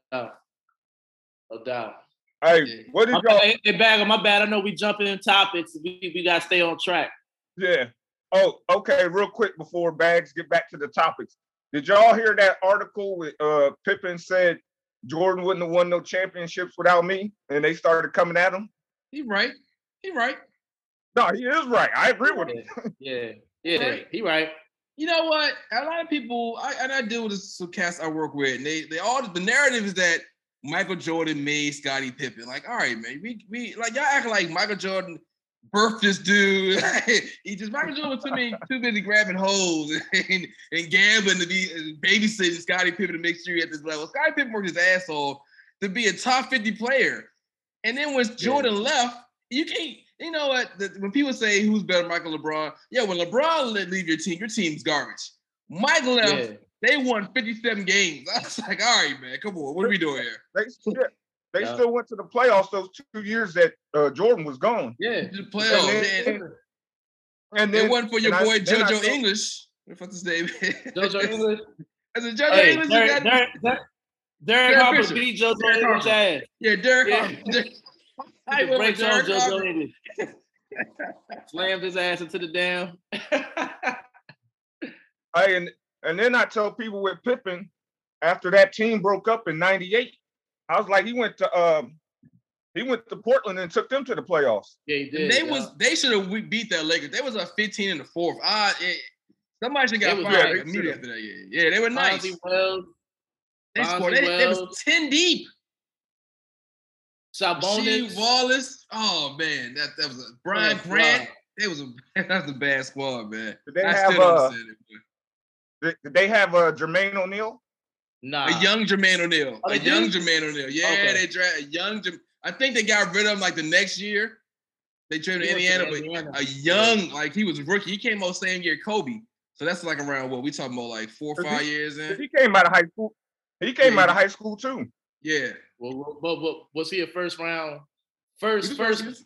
No doubt. Hey, Yeah. what did y'all? hey, hey, Bagger, my bad. I know we jumping in topics. We, we gotta stay on track. Yeah. Oh, okay. Real quick before Bags get back to the topics. Did y'all hear that article with uh Pippen said Jordan wouldn't have won no championships without me, and they started coming at him? He right. He right. No, he is right. I agree with him. Yeah, yeah. Yeah, Right. he right. You know what? A lot of people, I, and I deal with this, some cats I work with, and they, they all the narrative is that Michael Jordan made Scottie Pippen. Like, all right, man, we, we like y'all acting like Michael Jordan birthed this dude. he just Michael Jordan was too many, too busy grabbing holes and, and gambling to be babysitting Scottie Pippen to make sure he at this level. Scottie Pippen worked his ass off to be a top 50 player. And then when Jordan left, you can't, you know what? The, when people say who's better, Michael LeBron, yeah, when LeBron let leave your team, your team's garbage. Michael left, Yeah. they won 57 games. I was like, all right, man, come on, what are we doing here? They they Yeah. still went to the playoffs those two years that uh, Jordan was gone. Yeah. The playoffs. then- man. And It then wasn't for your boy then I JoJo saw- English. What the fuck his name? JoJo English. As a JoJo Hey, English, you Derek, got- Derek, Derek, Derek Derek Harper beat JoJo Derek English Harper. ass. yeah, Derek. Yeah. Harper. I He breaks on Derek JoJo Harper. English. Slammed his ass into the dam. Hey, and and then I tell people with Pippen after that team broke up in '98, I was like, he went to um, he went to Portland and took them to the playoffs. yeah, he And they yeah. was they should have beat that Lakers. They was a 15 in the fourth. Ah, it, somebody should They got fired good. immediately after that. Yeah, yeah, they were nice. Bonzi Wells, They Fonzie scored. They, they was 10 deep. Rasheed Sabonis. Wallace. Oh man, that that was a Brian Man, Grant. wow. They was a that was a bad squad, man. Did they I have still uh, it. boy. did, did they have uh, Jermaine O'Neal? Nah. A young Jermaine O'Neal. Oh, a young did? Jermaine O'Neal. Yeah, Okay. they drafted a young. Jam- I think they got rid of him like the next year. They traded to went to Indiana, but a young, like he was a rookie. He came out same year Kobe. So that's like around what we talking about, like four or Cause he- five years in. He came out of high school. He came Yeah, out of high school too. Yeah. Well, but, but was he a first round? First, first. first-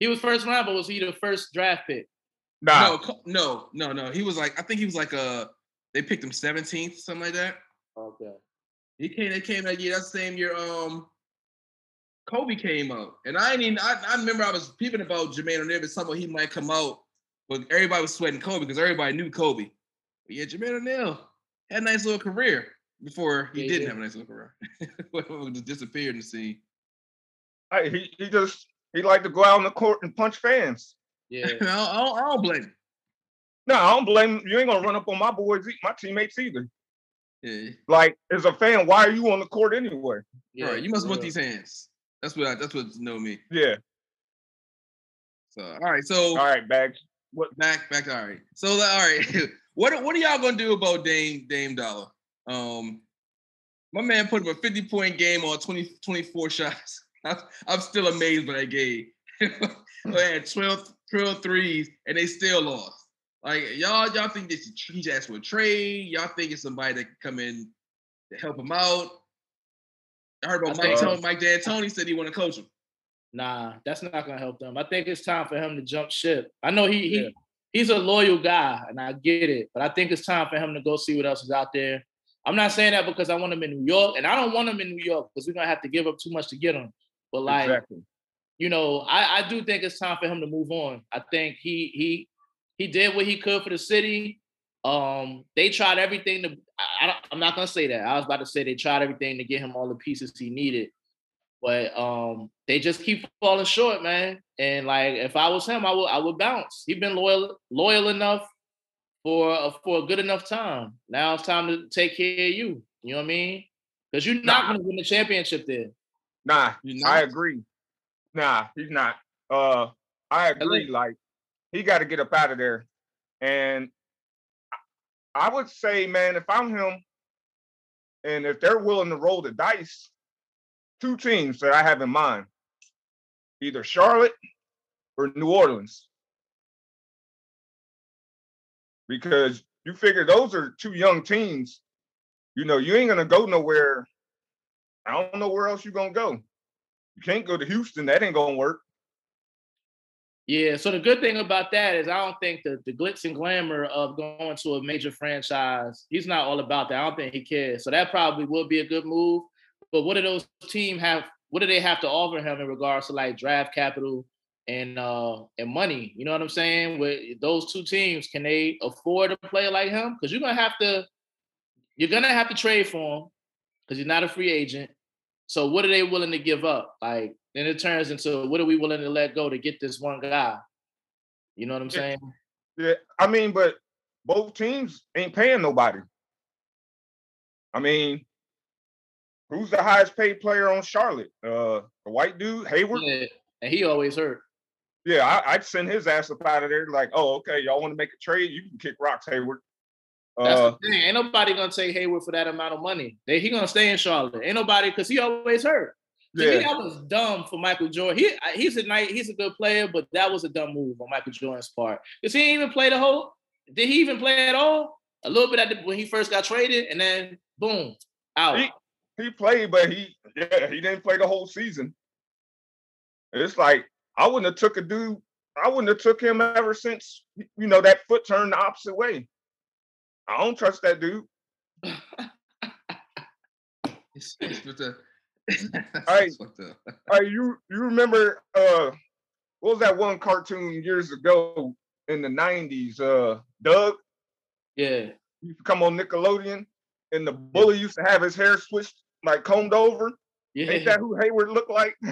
He was first round, but was he the first draft pick? Nah, No, no, no, no. He was like, I think he was like a. They picked him 17th, something like that. Okay. He came. They came that year. That same year. Um, Kobe came out, and I ain't even. I, I remember I was peeping about Jermaine O'Neal, but somehow he might come out, but everybody was sweating Kobe because everybody knew Kobe. But yeah, Jermaine O'Neal had a nice little career before he Yeah, didn't did. have a nice little career. just disappeared in the scene. Hey, he he just he liked to go out on the court and punch fans. Yeah. I, don't, I, don't, I don't blame him. No, I don't blame you. Ain't gonna run up on my boys, my teammates either. Yeah, Like as a fan, why are you on the court anyway? yeah all right. You must for want these hands. That's what. I, that's what know me. Yeah. So all right. So All right, bags. back back. All right. So all right. what what are y'all gonna do about Dame Dame Dollar? Um, my man put up a 50 point game on 20, 24 shots. I'm, I'm still amazed by that game. they had 12, 12 threes and they still lost. Like y'all, y'all think this he's asked for a trade? Y'all think it's somebody that can come in to help him out? I heard about I Mike think- Tony, Mike D'Antoni said he want to coach him. Nah, that's not gonna help them. I think it's time for him to jump ship. I know he Yeah. he he's a loyal guy, and I get it, but I think it's time for him to go see what else is out there. I'm not saying that because I want him in New York, and I don't want him in New York because we're gonna have to give up too much to get him. But like, exactly. you know, I, I do think it's time for him to move on. I think he he he did what he could for the city. Um, they tried everything to. I, I don't, I'm not gonna say that. I was about to say they tried everything to get him all the pieces he needed, but um, they just keep falling short, man. And like, if I was him, I would I would bounce. He's been loyal loyal enough for a, for a good enough time. Now it's time to take care of you. You know what I mean? Because you're not Nah. gonna win the championship there. Nah, You I agree. Nah, he's not. Uh, I agree. Like he got to get up out of there. And I would say, man, if I'm him, and if they're willing to roll the dice, two teams that I have in mind, either Charlotte or New Orleans, because you figure those are two young teams. You know, you ain't gonna go nowhere. I don't know where else you're gonna go. You can't go to Houston. That ain't gonna work. Yeah, so the good thing about that is I don't think the, the glitz and glamour of going to a major franchise, he's not all about that. I don't think he cares. So that probably would be a good move. But what do those team have what do they have to offer him in regards to like draft capital and uh and money? You know what I'm saying? With those two teams, can they afford a player like him? Because you're gonna have to you're gonna have to trade for him because he's not a free agent. So what are they willing to give up? Like then it turns into what are we willing to let go to get this one guy? You know what I'm saying? Yeah, I mean, but both teams ain't paying nobody. I mean, who's the highest paid player on Charlotte? Uh, the white dude, Hayward. Yeah, and he always hurt. Yeah, I, would send his ass up out of there. Like, oh, okay, y'all want to make a trade? You can kick rocks, Hayward. That's uh, the thing. Ain't nobody gonna take Hayward for that amount of money. They, he gonna stay in Charlotte. Ain't nobody because he always hurt. To yeah. me, that was dumb for Michael Jordan. He he's a nice, he's a good player, but that was a dumb move on Michael Jordan's part. Because he didn't even play the whole. Did he even play at all? A little bit at the, when he first got traded, and then boom, out. He, he played, but he yeah, he didn't play the whole season. It's like I wouldn't have took a dude. I wouldn't have took him ever since you know that foot turned the opposite way. I don't trust that dude. it's, it's with the, hey, hey, you you remember uh what was that one cartoon years ago in the nineties? Uh Doug? Yeah. He used to come on Nickelodeon and the bully yeah. used to have his hair switched like combed over. Yeah. Ain't that who Hayward looked like?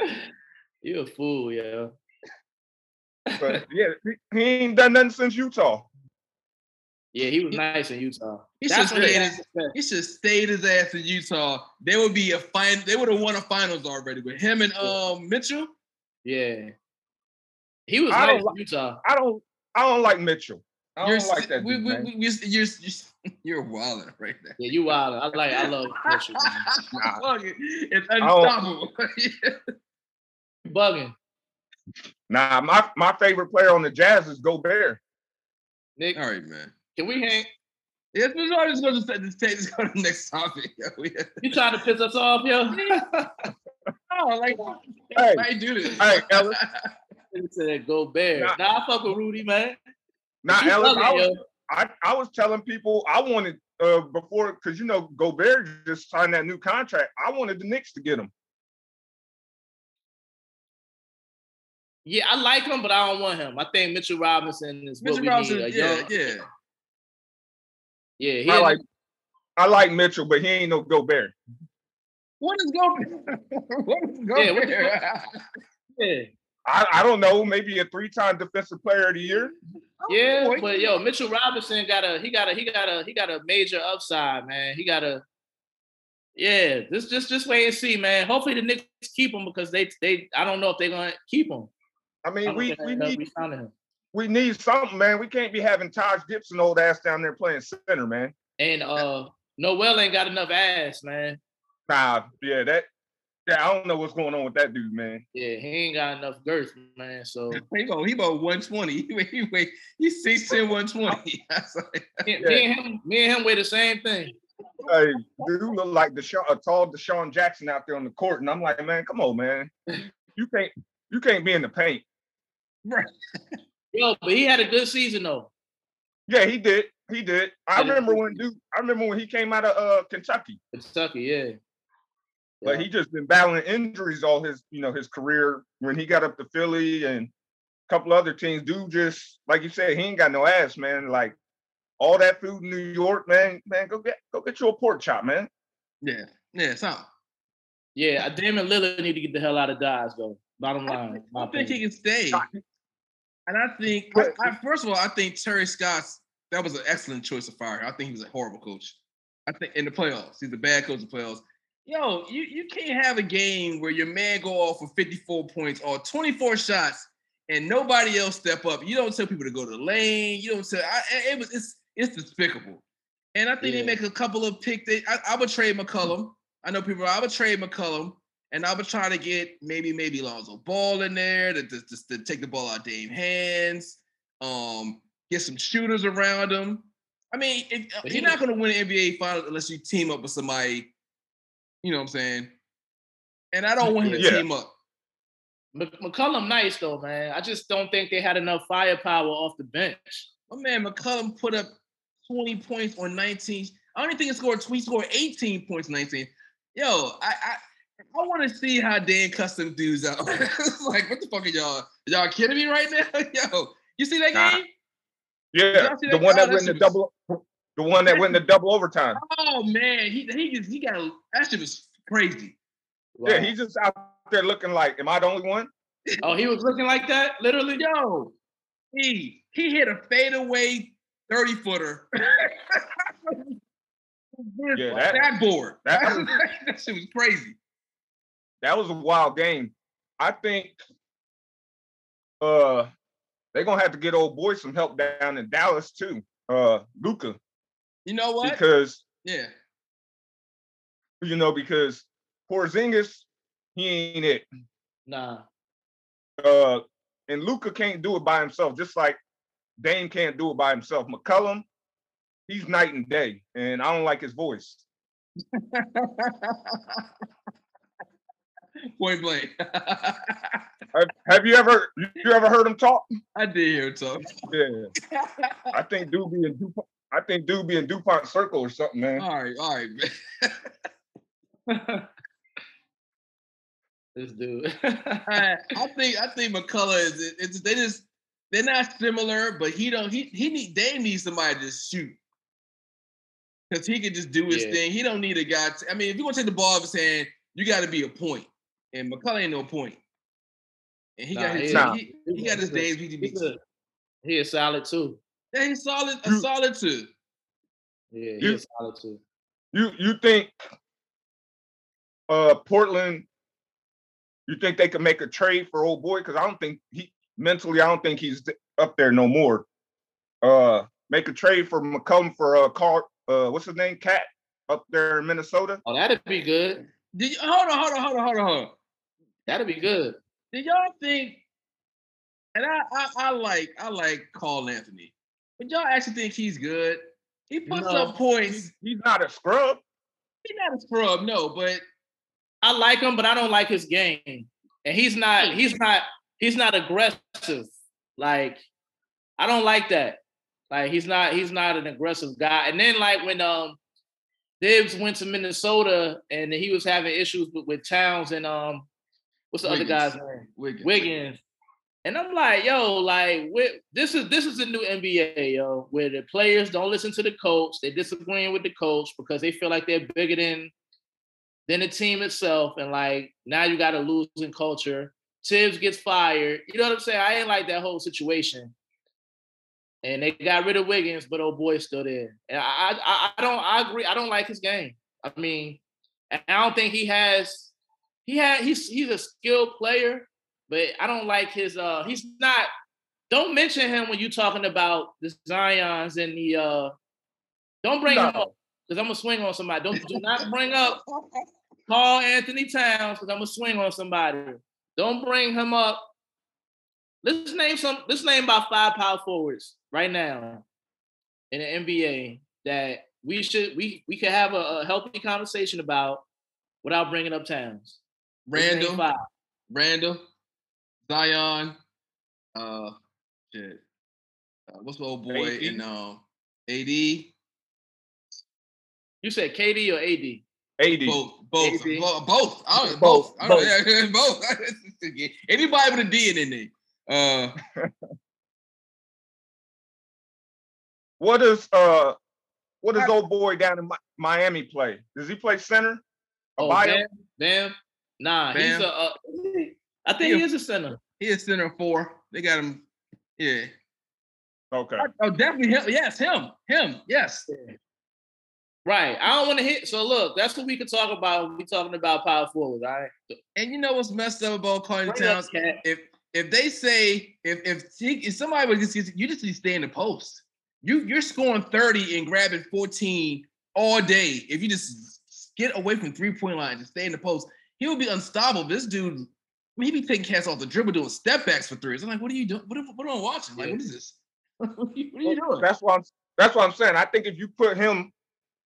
you a fool, yeah. But yeah, he, he ain't done nothing since Utah. Yeah, he was nice in Utah. He should, his, he should stayed his ass in Utah. They would be a fine. They would have won a finals already with him and um Mitchell. Yeah, he was I nice in Utah. I don't. I don't like Mitchell. I don't you're, like that. We, dude, we, we, you're, you're, you're wilding right now. Yeah, you wilding. I like. I love Mitchell. nah. It's unstoppable. Bugging. Nah, my my favorite player on the Jazz is Gobert. Nick, all right, man. Can we hang? Yes, we're just going to just take this go to the next topic. you trying to piss us off, yo? oh, like hey, I do this. Hey, Ellis. said Gobert. Nah, nah, I fuck with Rudy, man. Nah, Ellis, I was, I, I was telling people I wanted uh before because you know Gobert just signed that new contract. I wanted the Knicks to get him. Yeah, I like him, but I don't want him. I think Mitchell Robinson is Mitchell what we Robinson, need. Yeah, yeah, yeah. I like I like Mitchell, but he ain't no Gobert. What is Gobert? what is Gobert? Yeah, yeah. I, I don't know, maybe a three-time defensive player of the year. Oh, yeah, oh, but yo, Mitchell Robinson got a he got a he got a he got a major upside, man. He got a yeah, just just just wait and see, man. Hopefully the Knicks keep him because they they I don't know if they're gonna keep him. I mean, we we need we need something, man. We can't be having Taj Gibson old ass down there playing center, man. And uh Noel ain't got enough ass, man. Nah, yeah, that yeah, I don't know what's going on with that dude, man. Yeah, he ain't got enough girth, man. So he about he about 120. He wait, he wait, he's 6'10, 120. me, me and him, me and him weigh the same thing. Hey, dude look like the a tall DeSean Jackson out there on the court. And I'm like, man, come on, man. You can't you can't be in the paint. Right. Yo, but he had a good season though. Yeah, he did. He did. I remember when dude. I remember when he came out of uh, Kentucky. Kentucky, yeah. But he just been battling injuries all his, you know, his career. When he got up to Philly and a couple other teams, dude just like you said, he ain't got no ass, man. Like all that food in New York, man, man, go get go get you a pork chop, man. Yeah, yeah, something. Yeah, Damian Lillard need to get the hell out of Dodge though. Bottom line, I, I think he can stay. And I think, I, I, first of all, I think Terry Stotts that was an excellent choice of fire. I think he was a horrible coach. I think in the playoffs, he's a bad coach in the playoffs. Yo, you, you can't have a game where your man go off for 54 points or 24 shots and nobody else step up. You don't tell people to go to the lane. You don't tell. I, it was it's it's despicable. And I think yeah. they make a couple of pick. They, I, I would trade McCollum. I know people. I would trade McCollum and I would try to get maybe maybe Lonzo Ball in there to, to, to, to take the ball out of Dame hands, um, get some shooters around him. I mean, if, uh, you're not going to win an NBA final unless you team up with somebody. You know what I'm saying? And I don't want him to yeah. team up. McCollum nice though, man. I just don't think they had enough firepower off the bench. My man McCollum put up 20 points on 19. I don't think he scored. He scored 18 points, 19. Yo, I, I I want to see how Dan custom dudes out. like, what the fuck are y'all? Y'all kidding me right now? Yo, you see that nah. game? Yeah, the that? one that oh, went in the double, the one that went in the double overtime. Oh man, he he just he got that shit was crazy. Wow. Yeah, he's just out there looking like, am I the only one? Oh, he was looking like that, literally. Yo, he he hit a fadeaway 30 footer. Yeah, that- that, board. that That, was- that shit was crazy. That was a wild game. I think uh they're gonna have to get old boy some help down in Dallas too. Uh Luka. You know what? Because yeah. you know, because Porzingis, he ain't it. Nah. Uh and Luka can't do it by himself, just like Dame can't do it by himself. McCollum, he's night and day, and I don't like his voice. Point blank. Have, have you ever you ever heard him talk? I did hear it talk. Yeah. I think Doobie and DuPont, I think Doobie and DuPont Circle or something, man. all right, all right, man. this dude. I, I think I think McCullough is it's they just they're not similar, but he don't he he need they need somebody to just shoot. Cause he can just do his Yeah. thing. He don't need a guy. To, I mean, if you want to take the ball out of his hand, you got to be a point. And McCullough ain't no point. And he Nah, got his he- Nah. he, he got his days. He, He's a- he is solid too. yeah, he's solid. A You- solid two. Yeah, he You- is solid too. You you think uh Portland you think they could make a trade for old boy? Because I don't think he mentally, I don't think he's up there no more. Uh make a trade for McCollum for uh Car uh what's his name? Cat up there in Minnesota. Oh, that'd be good. Did you hold on, hold on, hold on, hold on, hold on. That'd be good. Do y'all think? And I, I, I like, I like Karl-Anthony, but y'all actually think he's good? He puts No. up points. He's, he's not a scrub. He's not a scrub, no, but I like him, but I don't like his game. And he's not, he's not, he's not aggressive. Like, I don't like that. Like he's not, he's not an aggressive guy. And then like when um Thibs went to Minnesota and he was having issues with, with Towns and um what's the Wiggins. other guy's name? Wiggins. Wiggins. And I'm like, yo, like this is this is the new NBA, yo, where the players don't listen to the coach. They're disagreeing with the coach because they feel like they're bigger than than the team itself. And like now you got a losing culture. Thibs gets fired. You know what I'm saying? I ain't like that whole situation. And they got rid of Wiggins, but old boy's still there. And I, I, I don't, I agree. I don't like his game. I mean, I don't think he has. He had. He's he's a skilled player, but I don't like his. Uh, he's not. Don't mention him when you're talking about the Zion's and the. uh Don't bring him up because I'm gonna swing on somebody. Don't do not bring up Karl-Anthony Towns because I'm gonna swing on somebody. Don't bring him up. Let's name some. Let's name about five power forwards right now in the NBA that we should we we could have a, a healthy conversation about without bringing up Towns. Let's Randall. Randall, Zion, uh, shit. Uh, what's the old boy AD? in um AD? You said KD or AD? AD. Both, both, AD. bo- both. I don't, Both, both. I don't, both. yeah, both. Anybody with a D in there. Uh, What does uh what does old boy down in Miami play? Does he play center? Oh, Adebayo? Bam, Bam. Nah, he's Bam. a. Uh, I think he is a center. he is center four. They got him. Yeah. Okay. Oh, definitely him. Yes, him. Him. Yes. Right. I don't want to hit. So look, that's what we could talk about. when We talking about power forwards. All right. And you know what's messed up about Carly Bring up Towns? If if they say if if, he, if somebody would just you just need to stay in the post. You you're scoring 30 and grabbing 14 all day. If you just get away from three point line and stay in the post, he would be unstoppable. This dude, I mean, he be taking cats off the dribble doing step backs for threes. I'm like, what are you doing? What, am- what am I watching? Like, what is this? what are you, what are you doing? That's what I'm that's what I'm saying. I think if you put him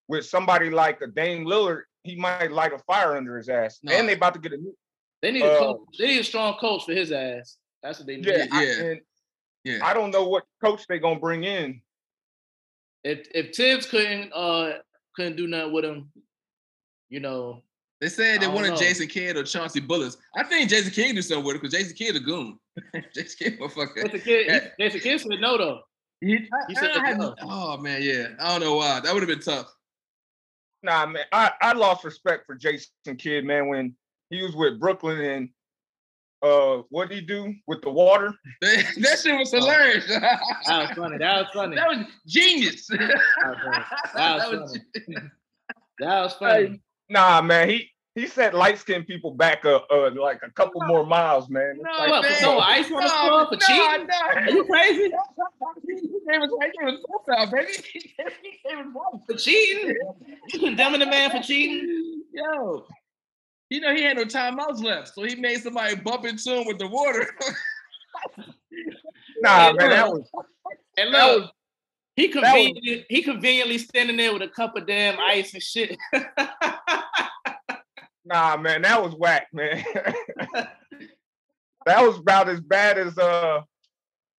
with somebody like a Dame Lillard, he might light a fire under his ass. No. And they about to get a new They need a Uh, coach. They need a strong coach for his ass. That's what they need. yeah, I, yeah. Yeah. I don't know what coach they're gonna bring in. If if Thibs couldn't uh couldn't do nothing with him, you know, They said they wanted know. Jason Kidd or Chauncey Billups. I think Jason Kidd can do something with it because Jason Kidd a goon. Jason Kidd, motherfucker. Jason Kidd, Yeah. Jason Kidd said no though. He, He I- said I no. oh man, yeah. I don't know why. That would have been tough. Nah, man, I, I lost respect for Jason Kidd, man, when he was with Brooklyn and uh, what did he do with the water? that shit was hilarious. That was funny. That was funny. That was genius. That was funny. That was funny. That was funny. Nah, man, he he set light skinned people back uh like a couple more miles, man. It's No, like, What, man. for throwing ice on the floor for cheating? Are you crazy? He gave us, he gave us profile, baby. He gave us one. For cheating? You condemning the man for cheating? Yo, you know he had no timeouts left, so he made somebody bump into him with the water. nah, Hey, man, that was And look, was he that was- conveniently he conveniently standing there with a cup of damn ice and shit. nah, man, that was whack, man. that was about as bad as uh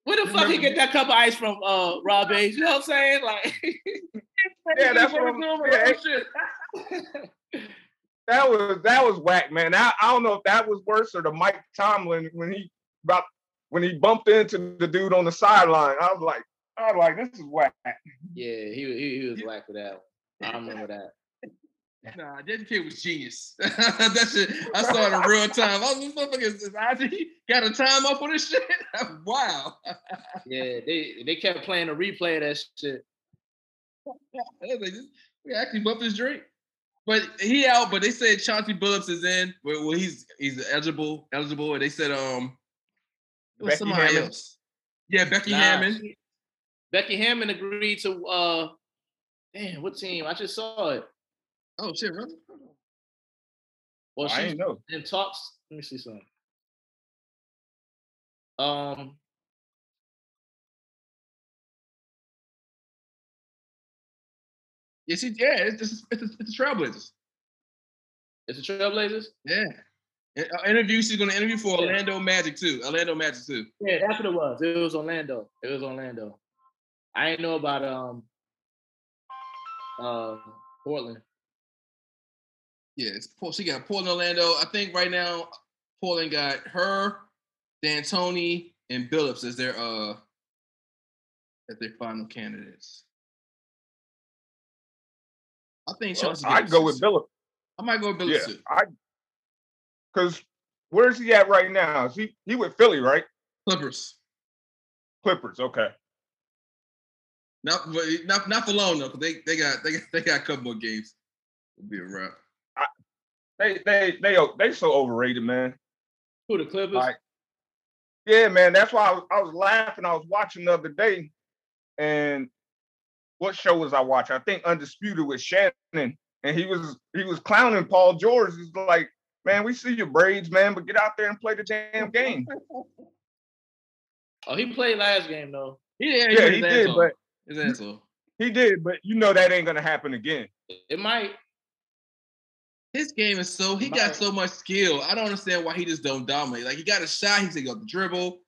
Where the fuck he get that cup of ice from, uh, Rob Hayes? You know what I'm saying? Like, Yeah, that's what I'm- yeah. that was that was whack, man. I, I don't know if that was worse or the Mike Tomlin when he about when he bumped into the dude on the sideline. I was like, I was like, this is whack. yeah, he he, he was whack for that. One. I remember that. Nah, that kid was genius. that shit, I saw it in real time. I was this motherfucker is IG got a time up on this shit. wow. Yeah, they they kept playing a replay of that shit. Like, we actually bumped his drink. But he out, but they said Chauncey Billups is in. Well, well, he's he's eligible, eligible. And they said um Becky somebody Hammon? else. Yeah, Becky Nah, Hammon. Becky Hammon agreed to uh damn, what team? I just saw it. Oh shit, really? Well, I she's didn't know. in talks. Let me see something. Um Yes, he, yeah, it's it's, it's, it's the Trailblazers. it's the Trailblazers? Yeah. Uh, interview. She's gonna interview for Orlando Magic too. Orlando Magic too. Yeah, that's what it was. It was Orlando. It was Orlando. I didn't know about um uh Portland. Yeah, it's she got Portland, Orlando. I think right now Portland got her, D'Antoni, and Billups as their uh as their final candidates. I think Well, Chauncey. I'd go with Billups. I might go with Billups Yeah, too. I because where's he at right now? Is he he with Philly, right? Clippers. Clippers, okay. Not but not not for long though, because they they got they got they got a couple more games. It'll be a wrap. They they they they so overrated, man. Who the Clippers? Like, yeah, man. That's why I was, I was laughing. I was watching the other day, and what show was I watching? I think Undisputed with Shannon, and he was he was clowning Paul George. He's like, man, we see your braids, man, but get out there and play the damn game. oh, he played last game though. Yeah, yeah, his he did, but his asshole. he did, but you know that ain't gonna happen again. It might. His game is so he got so much skill. I don't understand why he just don't dominate. Like he got a shot, he can go the dribble.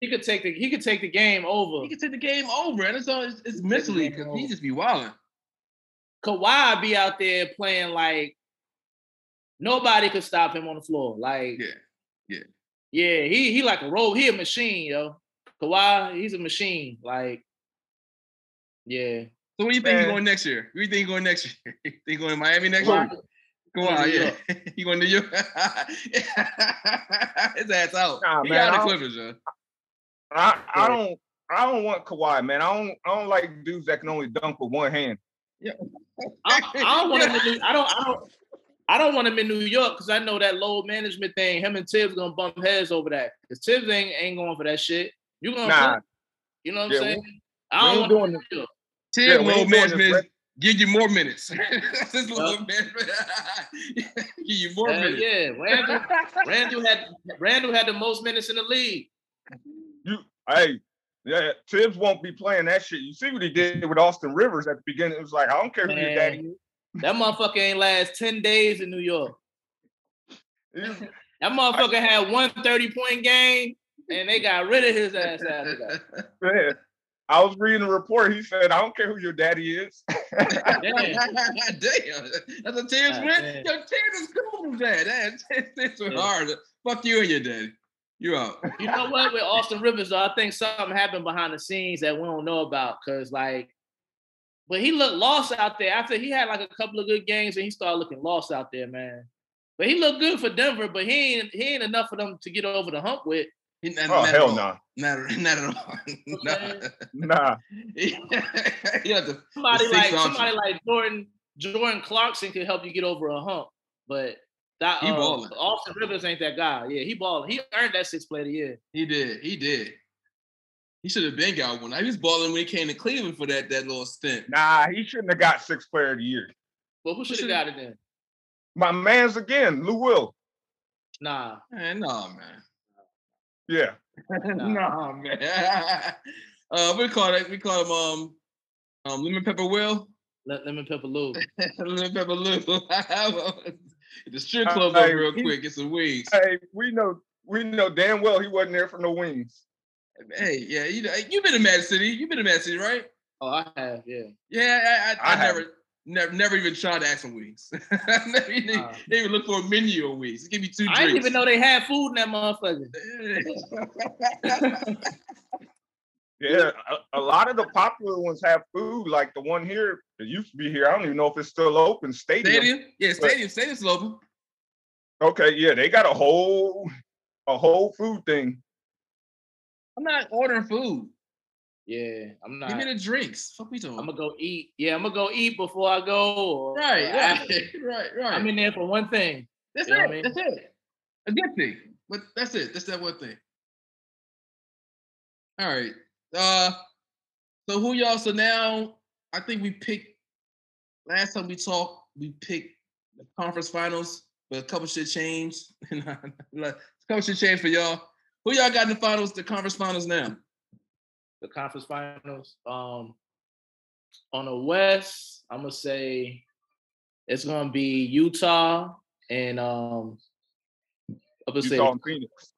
He could take the he could take the game over. He could take the game over, and it's all it's, it's mentally because he just be wilding. Kawhi be out there playing like nobody could stop him on the floor. Like Yeah. yeah, yeah. he he like a roll. He a machine, yo. Kawhi, he's a machine. Like yeah. So what do you think he's going next year? Who do you think he's going next year? you think going to Miami next year? Going Kawhi, yeah. he going to New York. His ass out. Nah, he man, out I of don't- Clippers, yo. I I don't I don't want Kawhi, man. I don't I don't like dudes that can only dunk with one hand. I, I don't want him in New, I don't I don't I don't want him in New York because I know that load management thing. Him and Thibs gonna bump heads over that. Because Thibs ain't ain't going for that shit. You gonna Nah, play, you know what I'm Yeah, we- saying? I we don't ain't want him doing in New York. Tim Yeah, we low ain't doing this management rec- give you more minutes. That's his low Yup. give you more Hell minutes. yeah, Randall, Randall had Randall had the most minutes in the league. you hey, yeah, Thibs won't be playing that shit. You see what he did with Austin Rivers at the beginning? It was like, I don't care who your Man. daddy is. That motherfucker ain't last 10 days in New York. That motherfucker had one 30 point game and they got rid of his ass after that. Man, I was reading a report. He said, I don't care who your daddy is. Damn. Damn, that's a Tim's God win. damn. Yo, Tim is cool with that. That Tim's Yeah. hard. Fuck you and your daddy. You out. You know what? With Austin Rivers, though, I think something happened behind the scenes that we don't know about. Cause like, but he looked lost out there after he had like a couple of good games and he started looking lost out there, man. But he looked good for Denver, but he ain't he ain't enough for them to get over the hump with. He, not, Oh not hell no, all. Not, not at all. Nah. nah. you have to, Somebody six like option. somebody like Jordan Jordan Clarkson could help you get over a hump, but that He uh, ballin'. Austin Rivers ain't that guy. Yeah, he balling. He earned that six player of the year. he did. He did. He should have been got one. I was balling when he came to Cleveland for that that little stint. Nah, he shouldn't have got six player of the year. But who should have shoulda- got it then? My man's again, Lou Will. Nah. Man, no, man. Yeah. no, man. uh, we call it. We call him um, um, lemon pepper Will. Let lemon pepper Lou. lemon pepper Lou. the strip club Hey, real he- quick. Get some wings. Hey, we know we know damn well he wasn't there for no wings. Hey, yeah, you know, you've been to Magic City. You've been to Magic City, right? Oh, I have, yeah. Yeah, I, I, I, I never, haven't. Never, never even tried to ask for wings. never even, Nah. they even look for a menu of wings. Give me two I didn't even know they had food in that motherfucker. Yeah, a, a lot of the popular ones have food, like the one here that used to be here. I don't even know if it's still open. Stadium. stadium, yeah, stadium, stadium's open. Okay, yeah, they got a whole a whole food thing. I'm not ordering food. Yeah, I'm not. Give me the drinks. Fuck we talking. I'm gonna go eat. Yeah, I'm gonna go eat before I go. Or, right, or right, right, right. I'm in there for one thing. that's you it. I mean? That's it. A good thing, but that's it. That's that one thing. All right. Uh, so who y'all? So now I think we picked. Last time we talked, we picked the conference finals, but a couple shit changed. a couple shit changed for y'all. Who y'all got in the finals? The conference finals now. The conference finals. Um, on the West, I'm gonna say it's gonna be Utah and um. I'm gonna say Utah and Phoenix.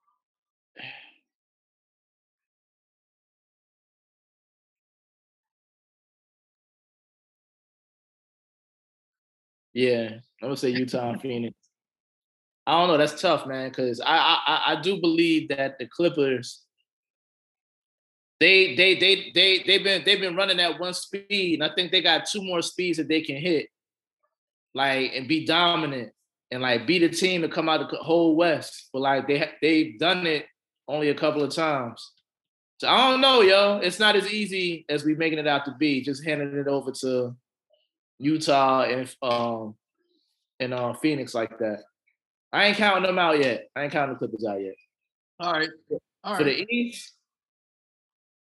Yeah, I'm gonna say Utah and Phoenix. I don't know. That's tough, man, because I I- I do believe that the Clippers. They they they they they've been they've been running at one speed, and I think they got two more speeds that they can hit, like and be dominant and like beat a team to come out of the whole West. But like they they've done it only a couple of times. So I don't know, yo. It's not as easy as we making it out to be. Just handing it over to Utah and um and uh Phoenix like that. I ain't counting them out yet. I ain't counting the Clippers out yet. All right. All For the East,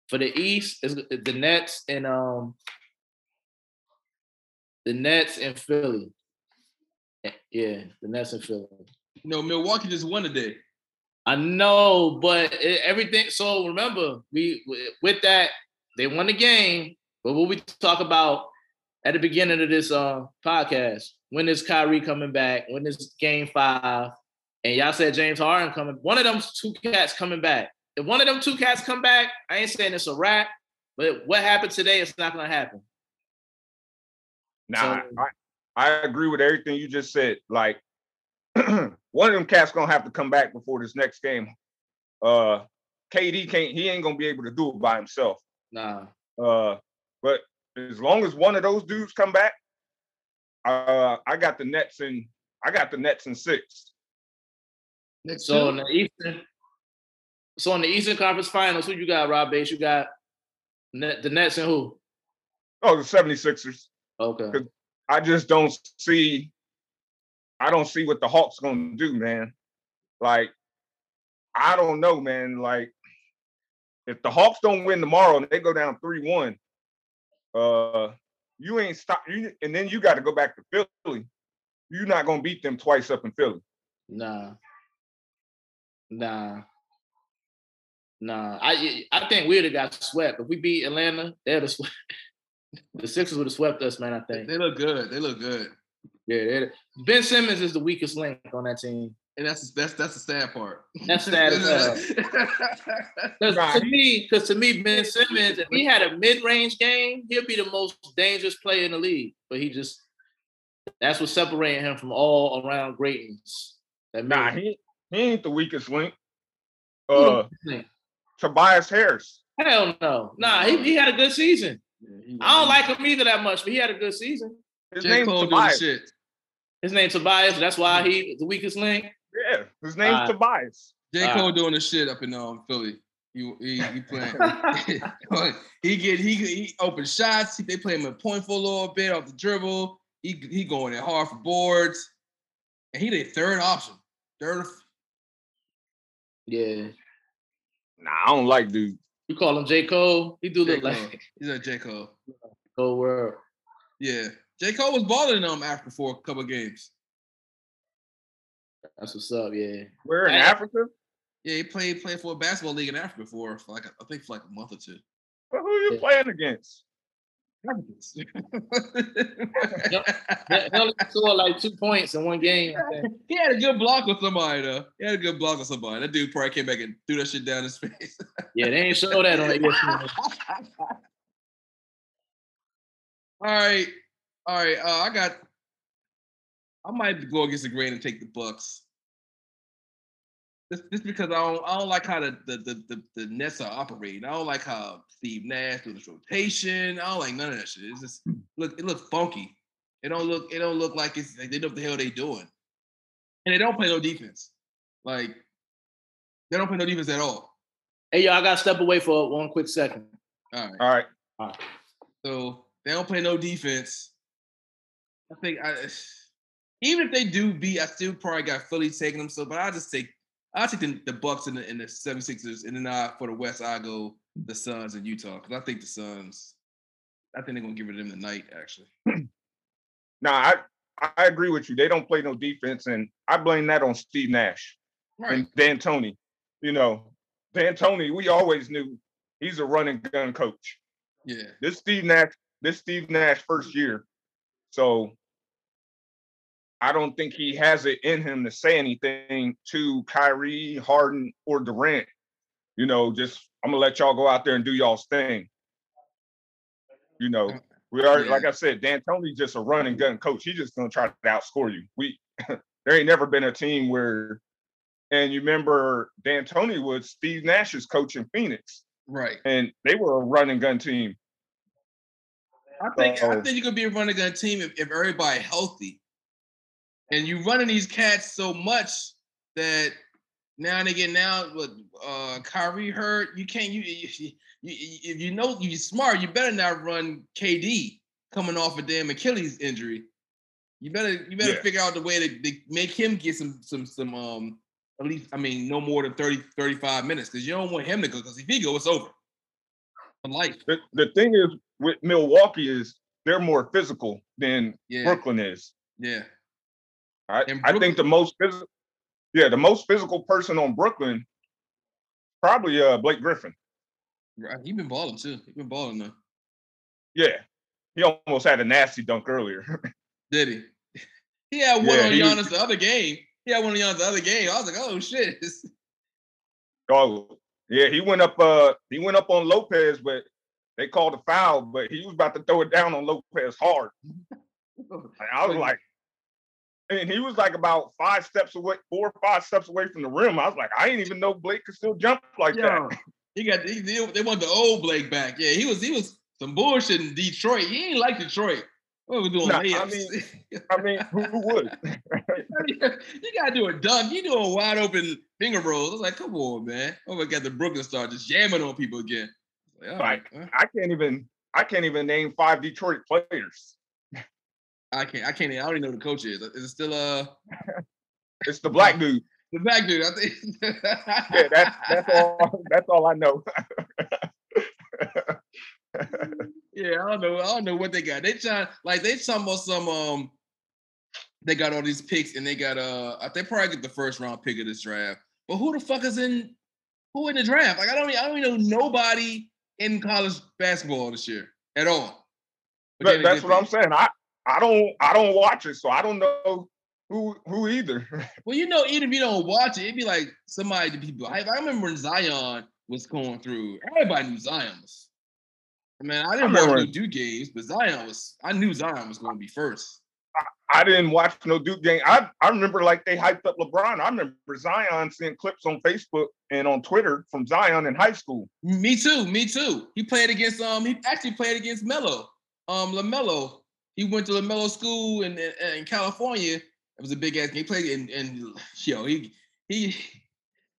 for the East is the Nets and um the Nets and Philly. Eh, Yeah, the Nets and Philly. You know, Milwaukee just won today. I know, but it, everything. So remember, we with that they won the game. But what we talk about at the beginning of this uh, podcast, when is Kyrie coming back? When is Game Five? And y'all said James Harden coming. One of them two cats coming back. If one of them two cats come back, I ain't saying it's a wrap. But what happened today? It's not gonna happen. Nah, So- I, I agree with everything you just said. Like one of them cats gonna have to come back before this next game. Uh KD can't he ain't gonna be able to do it by himself. Nah. Uh but as long as one of those dudes come back, uh I got the Nets in I got the Nets in six. Next So in the Eastern, so in the Eastern Conference Finals, who you got, Rob Bates? You got the Nets and who? Oh, the 76ers. Okay. I just don't see I don't see what the Hawks gonna do, man. Like, I don't know, man. Like, if the Hawks don't win tomorrow and they go down 3-1, uh, you ain't stop you and then you got to go back to Philly. You're not gonna beat them twice up in Philly. Nah. Nah. Nah. I I think we'd have got swept. If we beat Atlanta, they'd have swept. The Sixers would have swept us, man. I think. They look good. They look good. Yeah. Ben Simmons is the weakest link on that team. And that's that's that's the sad part. That's sad as hell. Because Nah, to me, because to me, Ben Simmons, if he had a mid-range game, he'd be the most dangerous player in the league. But he just that's what separating him from all around greatness. That Nah, he he ain't the weakest link. Uh weakest link? Tobias Harris. Hell no. Nah, he, he had a good season. Yeah, he- I don't like him either that much, but he had a good season. His J. name's Cole Tobias. shit. His name Tobias. That's why he the weakest link. Yeah, his name's Uh, Tobias. J. Uh, Cole doing the shit up in um Philly. He he, he playing. he get he he open shots. They play him in point for a little bit off the dribble. He he going in hard for boards, and he the third option. Third. Yeah. Nah, I don't like dude. You call him J. Cole. He do J. look Cole. like He's a J Cole. Cole World. Yeah, J Cole was balling in um after for a couple of games. That's what's up. Yeah. Where in Hey. Africa? Yeah, he played playing for a basketball league in Africa for, for like a, I think for like a month or two. But who you Yeah. playing against? Africans. He he only scored like two points in one game. He had a good block with somebody though. He had a good block with somebody. That dude probably came back and threw that shit down his face. Yeah, they ain't show that on ESPN. All right, all right. Uh, I got. I might go against the grain and take the Bucks. Just, just because I don't, I don't like how the the, the the the Nets are operating. I don't like how Steve Nash doing this rotation. I don't like none of that shit. It's just hmm. look, it looks funky. It don't look, it don't look like it's like they know what the hell they doing, and they don't play no defense. Like they don't play no defense at all. Hey, yo, I got to step away for one quick second. All right. All right. So they don't play no defense. I think I even if they do beat, I still probably got Philly taking them. So, but I just take I take the, the Bucks and the and the 76ers, and then I for the West I go the Suns and Utah because I think the Suns. I think they're gonna give it to them tonight. Actually, Now I I agree with you. They don't play no defense, and I blame that on Steve Nash and D'Antoni. You know, D'Antoni, we always knew he's a running gun coach. Yeah. This Steve Nash, this Steve Nash first year. So I don't think he has it in him to say anything to Kyrie, Harden, or Durant. You know, just I'm gonna let y'all go out there and do y'all's thing. You know, mm, we are Yeah. like I said, D'Antoni's just a run and gun coach. He's just gonna try to outscore you. We there ain't never been a team where and you remember D'Antoni was Steve Nash's coach in Phoenix, Right. and they were a run and gun team. I think I think you could be a running gun team if, if everybody healthy. And you running these cats so much that now and again now with uh Kyrie hurt, you can't you, you, you, you if you know you're smart, you better not run KD coming off a damn Achilles injury. You better you better Yeah. figure out the way to, to make him get some some some um at least I mean no more than 30 35 minutes because you don't want him to go because if he go it's over for life. The, the thing is with Milwaukee is they're more physical than Yeah. Brooklyn is. Yeah. I, I think the most physical, yeah, the most physical person on Brooklyn, probably uh Blake Griffin. Right. He been balling too. He been balling though. Yeah, he almost had a nasty dunk earlier. Did he? He had one Yeah, on he was- Giannis the other game. He had one on Giannis the other game. I was like, oh shit. oh, yeah, he went up. Uh, he went up on Lopez, but they called a foul. But he was about to throw it down on Lopez hard. I was like, and he was like about five steps away, four or five steps away from the rim. I was like, I didn't even know Blake could still jump like Yo, that. he got he, they, want the old Blake back. Yeah, he was he was some bullshit in Detroit. He ain't like Detroit. What was doing Nah, I mean, I mean, who, who would? you gotta do a dunk. You do a wide open finger rolls. I was like, come on, man. Oh my god, the Brooklyn star just jamming on people again. Like, all right, huh? I can't even. I can't even name five Detroit players. I can't. I can't. I don't even know who the coach is. Is it still uh It's the black dude. the black dude? I think. Yeah, that's that's all. That's all I know. Yeah, I don't know. I don't know what they got. They trying like they talking about some um they got all these picks and they got uh they probably get the first round pick of this draft. But who the fuck is in who in the draft? Like I don't I don't even know nobody in college basketball this year at all. But But that's what I'm saying. I I don't I don't watch it, so I don't know who who either. Well, you know, even if you don't watch it, it'd be like somebody to people. I, I remember when Zion was going through. Everybody knew Zion was. I mean, I didn't watch remember- no Duke games, but Zion was. I knew Zion was going to be first. I didn't watch no Duke game. I I remember like they hyped up LeBron. I remember Zion seeing clips on Facebook and on Twitter from Zion in high school. Me too. Me too. He played against um. He actually played against Melo. Um, Lamelo. He went to Lamelo school in, in in California, It was a big ass game. He played and and yo, he he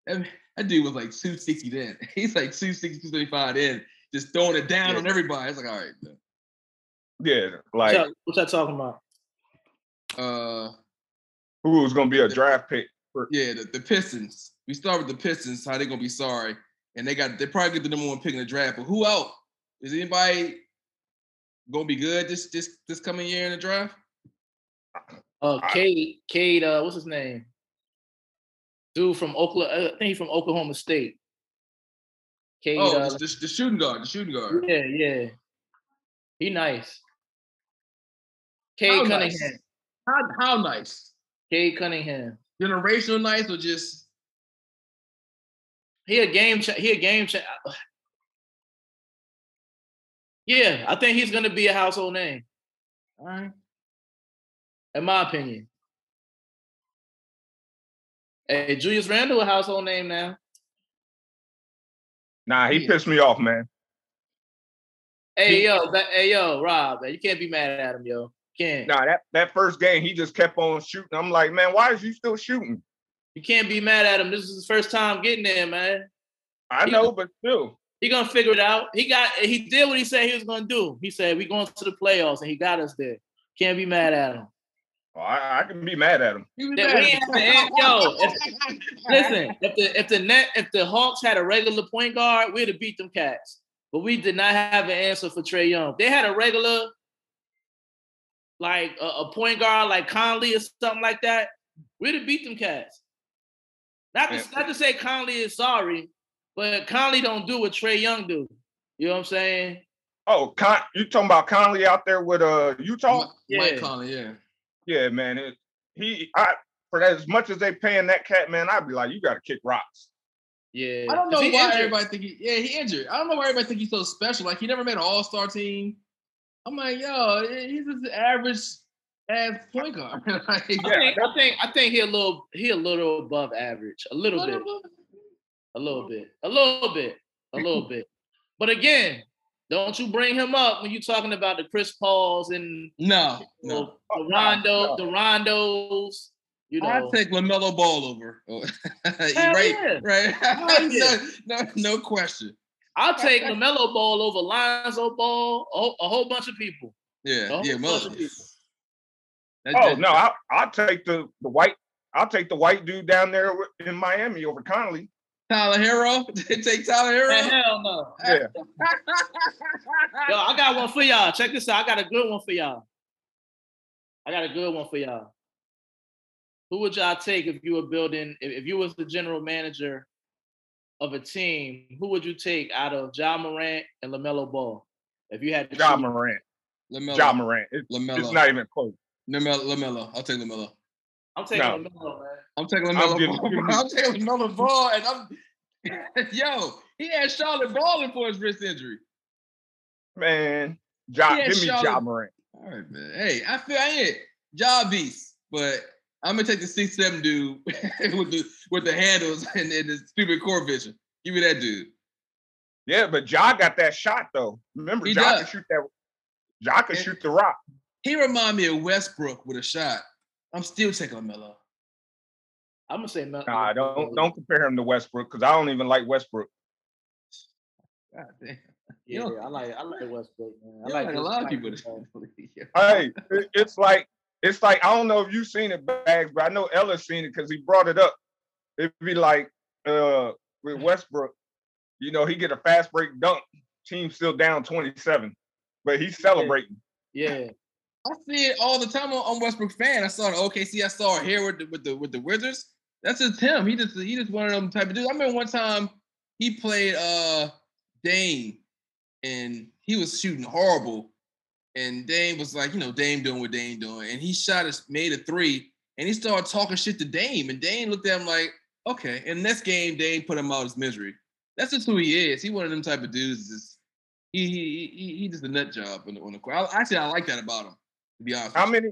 that, that dude was like 260 then. He's like 260, 235 then, just throwing it down Yeah. on everybody. It's like, all right, man. Yeah, What like y'all, what y'all talking about? Uh who was gonna be a draft pick? yeah, the, the Pistons. We start with the Pistons, how they gonna be sorry. And they got they probably get the number one pick in the draft. But who else? Is anybody gonna be good this this this coming year in the draft? Uh, I- Cade, Cade, uh, what's his name? Dude from Oklahoma, I think he's from Oklahoma State. Cade, Oh, uh, the, the, the shooting guard, the shooting guard. yeah, yeah. He nice. Cade How Cunningham. nice? How, how nice? Cade Cunningham. Generational nice or just He a game. Cha- he a game. Cha- yeah, I think he's gonna be a household name. All right, in my opinion. Hey, Julius Randle, a household name now. Nah, he Yeah. pissed me off, man. Hey He- yo, that, hey yo, Rob, man, you can't be mad at him, yo. Can't. Nah, that, that first game, he just kept on shooting. I'm like, man, why is you still shooting? You can't be mad at him. This is his first time getting there, man. I He- know, but still. He gonna figure it out. He got. He did what he said he was gonna do. He said we going to the playoffs, and he got us there. Can't be mad at him. Oh, I, I can be mad at him. You was mad at ain't the- have to- yo, Listen, if the if the net if the Hawks had a regular point guard, we'd have beat them cats. But we did not have an answer for Trae Young. They had a regular, like a, a point guard like Conley or something like that, we'd have beat them cats. Not to, Yeah. not to say Conley is sorry, but Conley don't do what Trae Young do. You know what I'm saying? Oh, Con- you talking about Conley out there with uh Utah? Mike Yeah. Conley, yeah. Yeah, man. It, he, I for as much as they paying that cat, man, I'd be like, you got to kick rocks. Yeah. I don't know 'Cause he why injured. everybody think he yeah, he injured. I don't know why everybody think he's so special. Like he never made an all-star team. I'm like, yo, he's just an average ass point guard. like, I think, I think I think he a little he a little above average, a little bit, a little bit, a little bit, a little bit. But again, don't you bring him up when you're talking about the Chris Pauls and No, you no. the Rondo, no. the Rondos. You know, I'd take Lamelo Ball over. Hell right, yeah. right. Hell yeah. no, no, no question. I'll take Lamelo Ball over Lonzo Ball, a whole, a whole bunch of people. Yeah, yeah, bunch Melo. of people. That- Oh that- no, I, I'll take the the white. I'll take the white dude down there in Miami over Conley. Tyler Herro. take Tyler Herro. Man, hell no. Yeah, Yo, I got one for y'all. Check this out. I got a good one for y'all. I got a good one for y'all. Who would y'all take if you were building, if, if you was the general manager of a team, who would you take out of Ja Morant and LaMelo Ball? If you had to Ja choose- Morant. Lamelo. Ja Morant. It- Lamelo. it's not even close. Lamelo. Lamelo. I'll take Lamelo. I'm taking No. LaMelo, man. I'm taking I'm Lamelo. Ball. giving- I'm taking Lamelo Ball, and I'm. Yo, he had Charlotte balling for his wrist injury. Man, Ja, Yeah, give me Charlotte- Ja Morant. All right, man. Hey, I feel I ain't job beast, but I'm gonna take the six seven dude with the with the handles and, and the stupid core vision. Give me that dude. Yeah, but Ja got that shot though. Remember, He Ja does. can shoot that. Ja can And- shoot the rock. He remind me of Westbrook with a shot. I'm still taking Lamelo. I'm gonna say Mel- Nah, don't don't compare him to Westbrook because I don't even like Westbrook. God damn. Yeah, Yo. I like I like Westbrook, man. I like like a lot of people. his, Hey, it- it's like it's like I don't know if you've seen it, bags, but I know Ellis seen it because he brought it up. It'd be like uh with Westbrook, you know, he get a fast break dunk, team still down 27, but he's celebrating. Yeah, I see it all the time on, on Westbrook fan. I saw the OKC. I saw it here with the, with the with the Wizards. That's just him. He just he just one of them type of dudes. I remember one time he played uh Dame, and he was shooting horrible. And Dame was like, you know, Dame doing what Dame doing, and he shot us made a three, and he started talking shit to Dame, and Dame looked at him like, okay. And next game, Dame put him out his misery. That's just who he is. He one of them type of dudes. Just he he he, he just a nut job on the, on the court. I, actually, I like that about him. To be honest, How many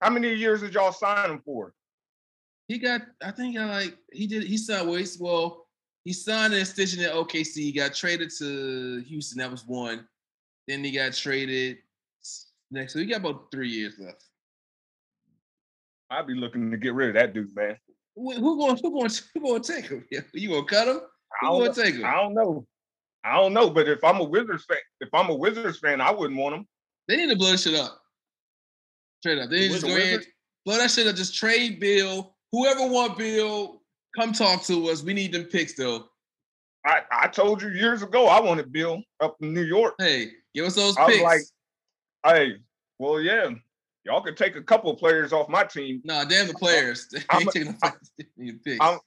how many years did y'all sign him for? he got. I think I like he did. He signed well. Well, he signed an extension at OKC. He got traded to Houston. That was one. Then he got traded next. So he got about three years left. I'd be looking to get rid of that dude, man. Who, who going who going who going to take him? You gonna cut him? I Who gonna take him? I don't know. I don't know, but if I'm a Wizards fan, if I'm a Wizards fan, I wouldn't want him. They need to blow shit up. Straight up. They just go Wizards? blow that shit up. Just trade Beal. Whoever want Beal, come talk to us. We need them picks though. I, I told you years ago I wanted Beal up in New York. Hey, give us those I was picks. like, Hey, well, yeah, y'all could take a couple of players off my team. nah, damn the players. I'm ain't a- taking the picks. I'm-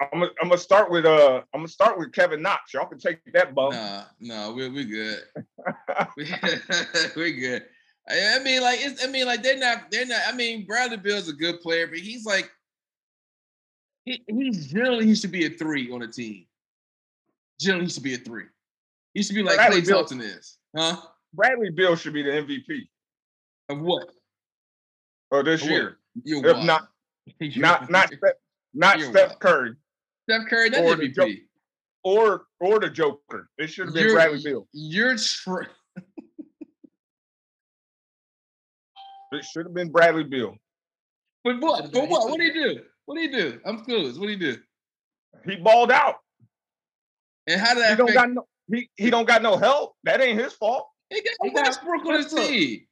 I'm gonna I'm gonna start with uh I'm gonna start with Kevin Knox. Y'all can take that bum. Nah, nah, we're we good. we, we're good. I, mean, like it's. I mean, like they're not. They're not. I mean, Bradley Beal's a good player, but he's like, he, he's generally he should be a three on a team. Generally, he should be a three. He should be like Bradley Klay Beal- Thompson is, huh? Bradley Beal should be the MVP Of what? of this Of year. If wild. not not not. Steph, not You're Steph wild. Curry Steph Curry. That's or the MVP. Joe- or or the Joker. It should have been You're- Bradley Beal. You're It should have been Bradley Beal. but what? Should've For what? What do you do? What do you do? I'm clueless. What do you do? He balled out. And how did that? He don't got no he, he don't got no help. That ain't his fault. He got He got Westbrook on his Westbrook. team.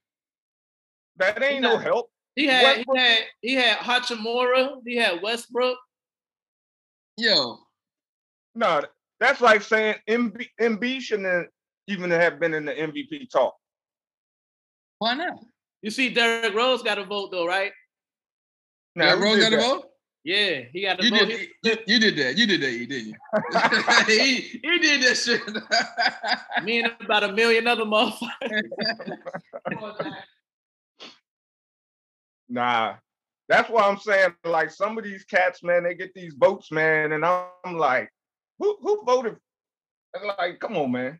That ain't no help. He had Westbrook- he had he had Hachimura, he had Westbrook. Yo, No, that's like saying Embiid, Embiid shouldn't even have been in the MVP talk. why not? You see, Derrick Rose got a vote though, right? Now, Yeah, who Rose did got a vote. Yeah, he got a You vote. did. He- You, you did that. You did that. You didn't. You? he, he did that shit. Me and about a million other motherfuckers. Nah, that's why I'm saying like some of these cats, man, they get these votes, man, and I'm like, who who voted? And like, come on, man.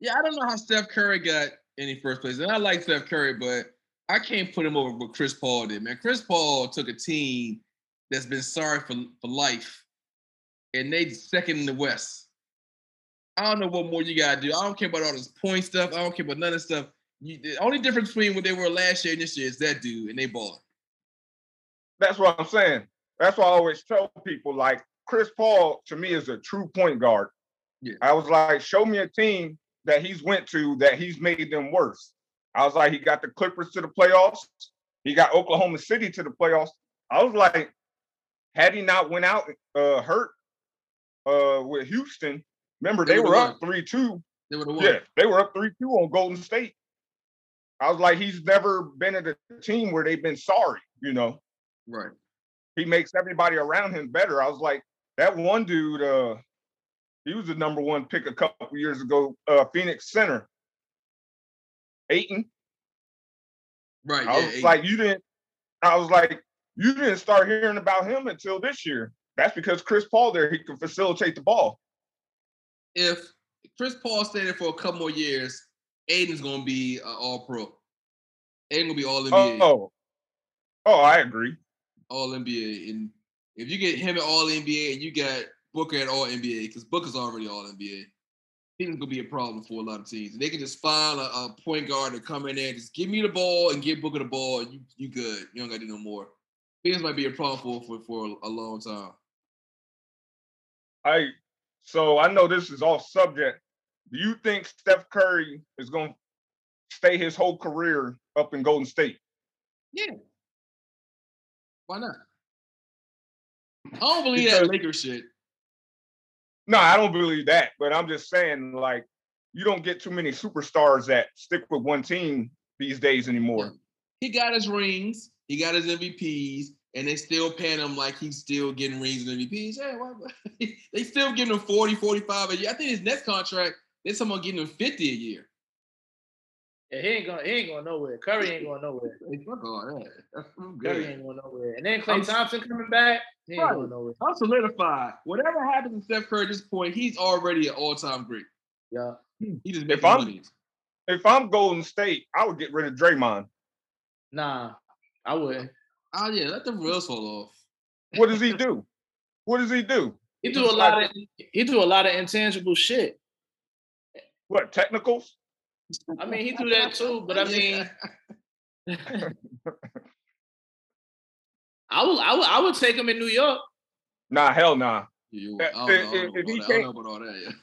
yeah, I don't know how Steph Curry got any first place, and I like Steph Curry, but I can't put him over what Chris Paul did. Man, Chris Paul took a team that's been sorry for for life, and they second in the West. I don't know what more you gotta do. I don't care about all this point stuff. I don't care about none of this stuff. You, the only difference between what they were last year and this year is that dude, and they ball. That's what I'm saying. That's why I always tell people like Chris Paul to me is a true point guard. Yeah. I was like, show me a team that he's went to that he's made them worse. I was like, he got the Clippers to the playoffs. He got Oklahoma City to the playoffs. I was like, had he not went out uh, hurt uh, with Houston, remember They they were up three two. They would have won. Yeah, they were up three two on Golden State. I was like, he's never been at a team where they've been sorry. You know, Right. he makes everybody around him better. I was like, that one dude, uh, he was the number one pick a couple years ago, uh, Phoenix Center. Ayton. Right. I yeah, was eight. like, you didn't. I was like, you didn't start hearing about him until this year. That's because Chris Paul there, he can facilitate the ball. if Chris Paul stayed there for a couple more years, Ayton's gonna be uh, all pro. Ayton gonna be all NBA, Oh, oh, I agree. all NBA. And if you get him at all NBA and you got Booker at all NBA, because Booker's already all NBA, he's gonna be a problem for a lot of teams. They can just find a, a point guard to come in there, just give me the ball and give Booker the ball, you you good. You don't gotta do no more. Higgins might be a problem for for, for a long time. I so I know this is off subject. Do you think Steph Curry is going to stay his whole career up in Golden State? Yeah. Why not? I don't believe that Lakers shit. No, I don't believe that, but I'm just saying like you don't get too many superstars that stick with one team these days anymore. He got his rings, he got his MVPs, and they still paying him like he's still getting rings and MVPs. Yeah, why, they still giving him 40, 45 a year. I think his next contract, they're someone getting him 50 a year. Yeah, he ain't going. He ain't going nowhere. Curry ain't going nowhere. Hey, fuck all that. I'm Curry ain't going nowhere. And then Klay Thompson coming back. He ain't Right. going nowhere. I'm solidified. Whatever happens to Steph Curry at this point, he's already an all-time great. Yeah. Hmm. He just If I'm- money. If I'm Golden State, I would get rid of Draymond. Nah, I wouldn't. Oh yeah, let the wheels fall off. What does he do? What does he do? He do a lot of. He do a lot of intangible shit. What technicals? I mean, he do that too. But I mean, I would, I would, I would take him in New York. Nah, hell nah. You, know, if- if he about that. I can't- don't know about all that.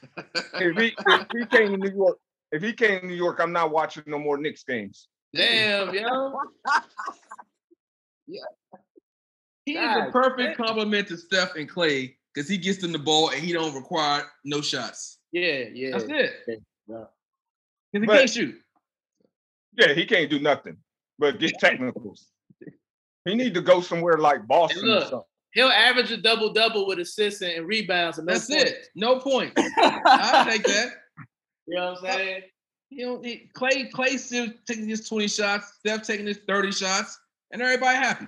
If he if he came to New York, if he came to New York, I'm not watching no more Knicks games. Damn, yo. He is God a perfect damn. compliment to Steph and Klay because he gets them the ball and he don't require no shots. Yeah, yeah. That's it. Yeah. Because he But- can't shoot. Yeah, he can't do nothing but get technicals. he need to go somewhere like Boston or something. He'll average a double double with assists and, and rebounds. And no That's it. No point. I'll take that. You know what I'm saying? You know, he, Klay Klay still taking his 20 shots, Steph taking his 30 shots, and everybody happy.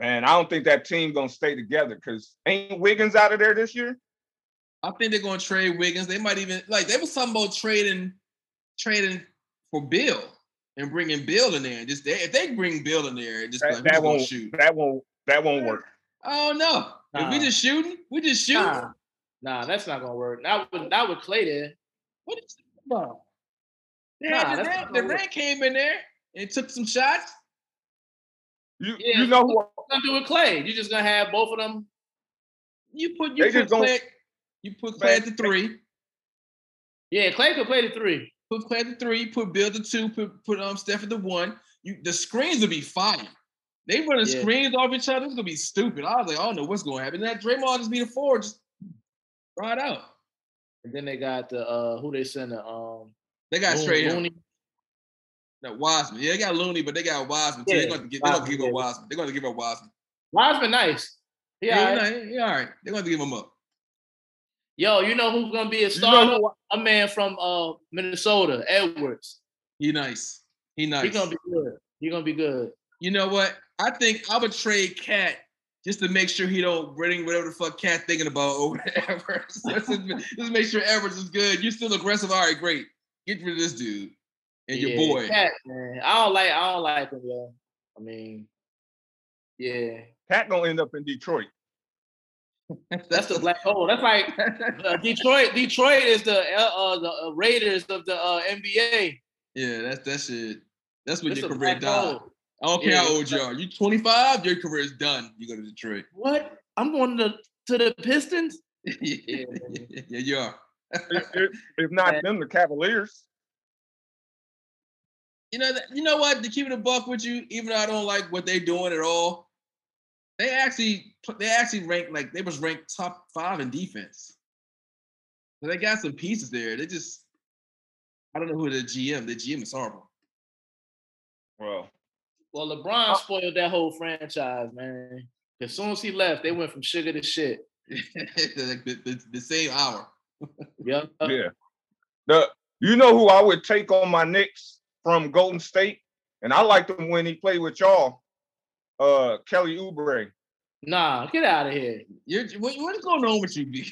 Man, I don't think that team gonna stay together because ain't Wiggins out of there this year? I think they're gonna trade Wiggins. They might even like they was talking about trading trading for Beal and bringing Beal in there. And just they, if they bring Beal in there and just That, like, that won't shoot? that won't that won't work. I don't know. If we just shooting, we just shooting. Nah, nah, that's not gonna work. Not with not with Klay there. What is that about? They Nah, had that's Durant, not gonna. Durant came in there and took some shots. You Yeah. you know who What you gonna do with Klay? You just gonna have both of them? You put you They put just don't- Klay, you put Klay at the three. Yeah, Klay could play the three. Put Klay at the three. Put Beal the two. Put put um Steph at the one. You the screens will be fire. They running Yeah. screens off each other. It's gonna be stupid. I was like, I don't know what's going to happen. That Draymond just be the four, just ride out. And then they got the uh who they send the um They got Looney- straight. Looney. No, Wiseman. Yeah, they got Looney, but they got Wiseman too. Yeah, they're to give. They're to give up. Wiseman. They're going to give up Wiseman. Wiseman nice. Yeah, Yeah. all right. yeah, all right. They're going to give him up. Yo, you know who's gonna be a you know A man from uh Minnesota, Edwards. He nice. He nice. He's gonna be good. He's gonna be good. You know what? I think I would trade KAT just to make sure he don't bring whatever the fuck KAT thinking about over to Edwards. just, just make sure Edwards is good. You're still aggressive. All right, great. Get rid of this dude and Yeah, your boy. KAT, man. I don't like I don't like him, yo. I mean, yeah. KAT gonna end up in Detroit. That's the black hole. That's like uh, Detroit. Detroit is the uh, uh, the uh, Raiders of the uh, NBA. yeah, that's that shit. That's when It's your career black died. I don't care Yeah, how old you are. You 25, your career is done. You go to Detroit. What? I'm going to to the Pistons. yeah, yeah, you are. if, if, if not them, the Cavaliers. You know, that- you know what? To keep it a buck with you, even though I don't like what they're doing at all, they actually they actually ranked like they was ranked top five in defense. So they got some pieces there. They just I don't know who the GM. The GM is horrible. Well, Well, LeBron oh. spoiled that whole franchise, man. As soon as he left, they went from sugar to shit. Like the, the, the same hour. Yeah. yeah. The you know who I would take on my Knicks from Golden State, and I liked him when he played with y'all. Uh, Kelly Oubre. Nah, get out of here. You're, what, what is going on with you, B?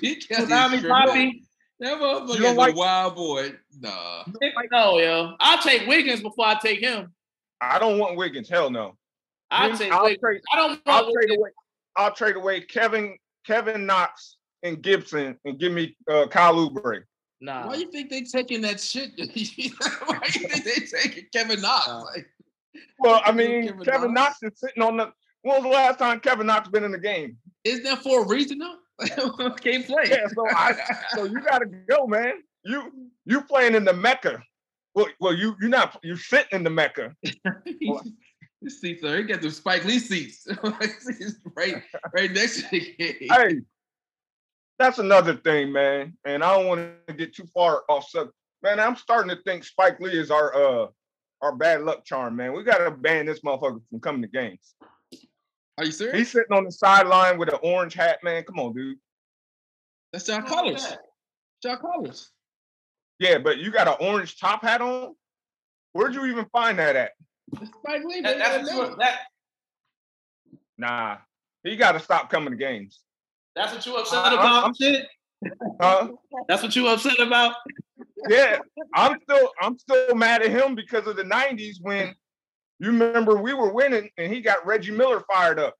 B Kelly is Tsunami. Papi. That motherfucker You don't is like- a wild boy. Nah. No, yo. I'll take Wiggins before I take him. I don't want Wiggins. Hell no. I'll Then take I'll Wiggins. trade. I don't want I'll trade away. I'll trade away Kevin Kevin Knox and Gibson and give me uh, Kyle Oubre. Nah. Why do you think they taking that shit? Why you think they taking Kevin Knox? Uh, Like, Well, I mean, Kevin Kevin, Knox? Knox is sitting on the. When was the last time Kevin Knox been in the game? is that for a reason though? Can't play. Yeah, so I, so you got to go, man. You you playing in the Mecca. Well, well, you you not you sitting in the Mecca. His seats are. He got the Spike Lee seats. Right, right next to the game. Hey, that's another thing, man. And I don't want to get too far off subject. Man, I'm starting to think Spike Lee is our uh our bad luck charm, man. We got to ban this motherfucker from coming to games. Are you serious? He's sitting on the sideline with an orange hat, man. Come on, dude. That's John Collins. John Collins. Yeah, but you got an orange top hat on. Where'd you even find that at? That's Spike Lee. That- baby. that's, what you, that, Nah, he got to stop coming to games. that's what you upset I- about, I'm- shit? Huh? That's what you upset about? Yeah, I'm still I'm still mad at him because of the '90s when you remember we were winning and he got Reggie Miller fired up.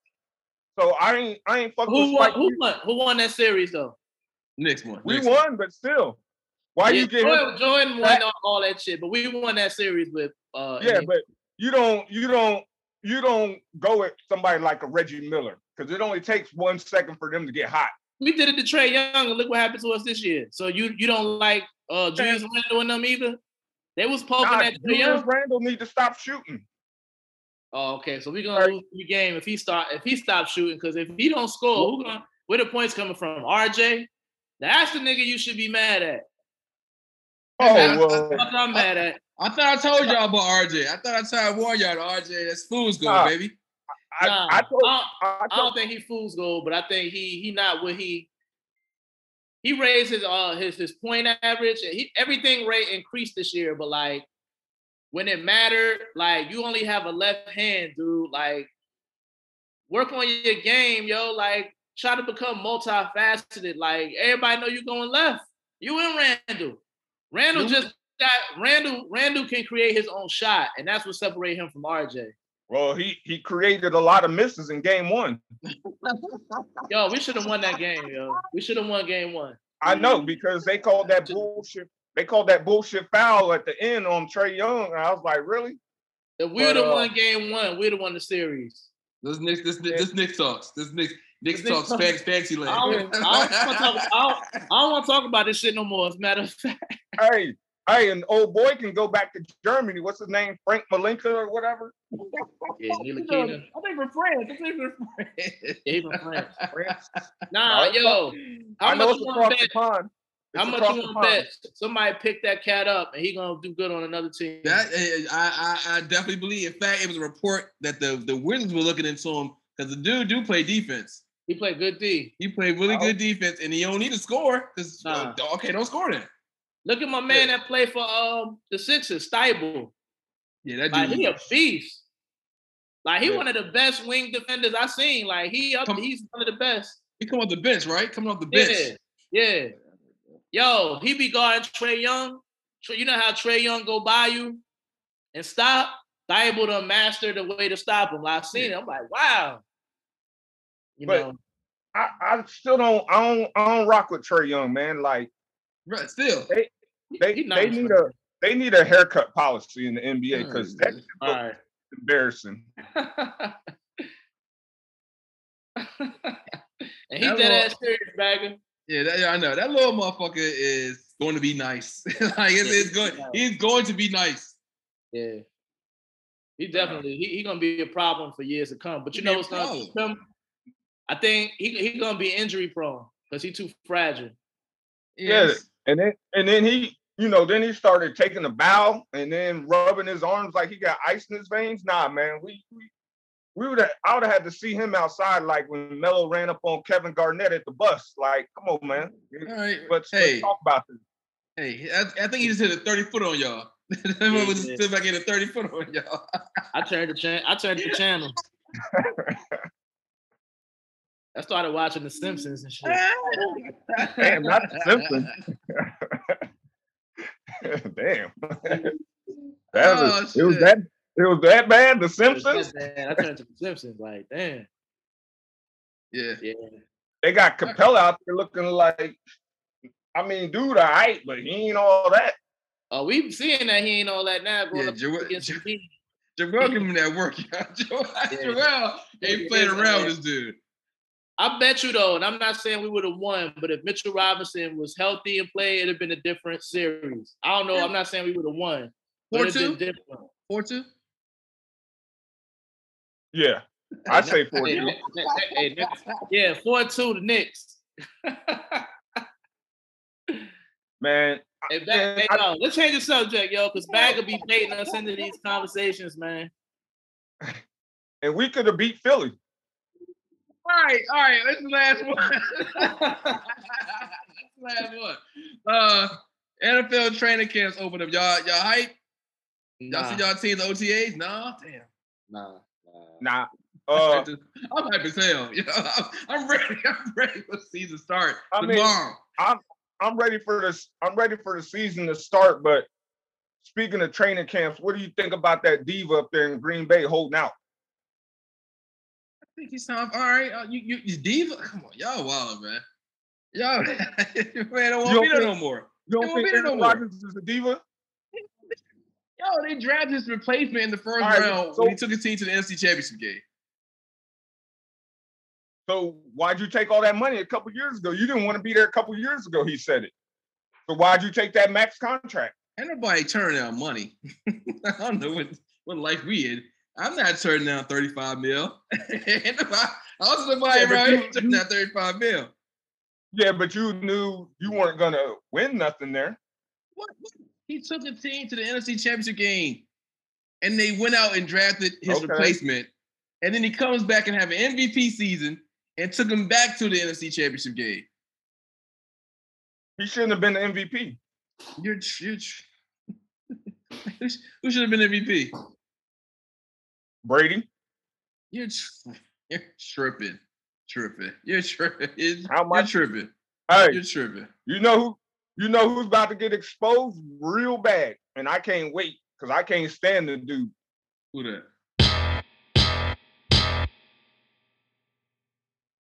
So I ain't I ain't fucking Who with won, who won? Who won that series though? Next one. We next won, but still, why Yeah, you get him? Jordan, Jordan won that- all, all that shit, but we won that series with uh Yeah, but you don't you don't you don't go at somebody like a Reggie Miller because it only takes one second for them to get hot. We did it to Trae Young, and look what happened to us this year. So you you don't like uh Julius Randle and them either? They was poking Nah, at Trae Julius Young. Randle need to stop shooting. Oh, okay. So we're gonna lose the game if he start if he stops shooting. Because if he don't score, who gonna where the points coming from? RJ? That's the nigga you should be mad at. Oh Man, well, That's what I'm mad at. I thought I told y'all about RJ. I thought I tried to warn y'all to RJ. That's fool's gold, Nah. baby. I, Nah, I told, I, I I told don't think he fools gold, but I think he he not what he he raised his uh his his point average. and He everything rate increased this year, but like when it mattered, like you only have a left hand, dude. Like work on your game, yo. Like try to become multifaceted. Like everybody know you going left. You and Randle. Randle just got Randle. Randle can create his own shot, and that's what separates him from RJ. Well, he he created a lot of misses in game one. Yo, we should have won that game, yo. We should have won game one. I know because they called that bullshit. They called that bullshit foul at the end on Trae Young, and I was like, really? If we But, would have uh, won game one, we'd have won the series. This Nick, this this Nick talks. This Nick Nick This talks talks. fancy, fancy I land. don't, I don't, wanna talk, I don't, I don't want to talk about this shit no more. As a matter of fact, Hey, hey, and old boy can go back to Germany. What's his name? Frank Malinka or whatever. yeah, Ntilikina, I think we're friends. I think we're friends. yeah, he from France. France. Nah, Alright, yo, how I know much it's you want to the bet? How much across you want to bet? Somebody pick that cat up and he gonna do good on another team. That eh, I, I I definitely believe. In fact, it was a report that the the Wizards were looking into him because the dude do play defense. he played good D. He played really Oh. good defense, and he don't need to score because Nah. okay, don't score then. Look at my man that played for um the Sixers, Thybulle. Yeah, that Like he a beast. Like he Yeah. one of the best wing defenders I seen. Like he up, Come- he's one of the best. he come off the bench, right? Coming off the bench. Yeah, yeah. Yo, he be guarding Trae Young. You know how Trae Young go by you and stop? Able to master the way to stop him. Like, I've seen it. I'm like, wow. You But- know, I, I still don't. I don't. I don't rock with Trae Young, man. Like Right, still. he- they they need a they need a haircut policy in the NBA because Mm. that's All right. embarrassing. and he That did that little- serious bagger. Yeah, that, yeah, I know. That little motherfucker is going to be nice. like it's, it's good. He's going to be nice. Yeah. He definitely he, he gonna be a problem for years to come. But you He know what's gonna keep him? I think he he gonna be injury prone because he too fragile. Yeah, Yes. And then and then he, you know, then he started taking a bow and then rubbing his arms like he got ice in his veins. Nah, man, we we, we would have I would have had to see him outside like when Melo ran up on Kevin Garnett at the bus. Like, come on, man. All right. Let's, hey, let's talk about this. hey, I, I think he just hit a 30 foot on y'all. that Yeah, was yeah. still back in a 30 foot on y'all. I turned the chan- I turned the channel. I started watching The Simpsons and shit. Damn, not the Simpsons. Damn. that Oh, was, it was that it was that bad. The Simpsons. bad. I turned to The Simpsons. Like, damn. Yeah. Yeah. They got Capela out there looking like. I mean, dude, all right, but he ain't all that. Oh, we seeing that he ain't all that now. Going Yeah, up Joel, against team. Joel give him that work, y'all. Joel, Joel ain't playing around with this dude. I bet you though, and I'm not saying we would have won, but if Mitchell Robinson was healthy and played, it'd have been a different series. I don't know. I'm not saying we would have won. Four two, different. four two. Yeah, I say for Hey, you. Nick- Nick- hey, Nick- yeah, four two the Knicks. man. Hey, Bag, Man, hey, I- yo, let's change the subject, yo, because Bag will be baiting us into these conversations, man. And we could have beat Philly. All right, all right. This is the last one. This the last one. Uh, NFL training camps open up. Y'all, y'all hype? Y'all Nah, see y'all teams OTAs? Nah, damn. nah, nah. Nah. I'm Uh, hype as- I'm hype as hell. Yeah, I'm, I'm ready. I'm ready for the season start I mean, tomorrow. I'm ready for this. I'm ready for the season to start. But speaking of training camps, what do you think about that diva up there in Green Bay holding out? I think he sounds all right. Uh, you, you, you diva? Come on, y'all wild, man. Y'all, man, don't want don't me there no more. You don't won't think be there no Aaron more. Rodgers is a diva? Yo, they drafted his replacement in the first right, round so- when he took his team to the NFC Championship game. So why'd you take all that money a couple years ago? You didn't want to be there a couple years ago. He said it. So why'd you take that max contract? Ain't nobody turning down money. I don't know what, what life we in. I'm not turning down 35 mil. I was nobody Yeah, but around you- turning down 35 mil. Yeah, but you knew you weren't gonna win nothing there. What, what? He took a team to the NFC Championship game, and they went out and drafted his Okay. replacement. And then he comes back and have an MVP season and took him back to the NFC Championship game. He shouldn't have been the MVP. You're, you're tr- who sh- who should have been MVP? Brady. You're tr- you're tripping, tripping. You're tripping. You're, How you're much? tripping. Hey, You're tripping. you know who? You know who's about to get exposed real bad, and I can't wait because I can't stand the dude. Who that?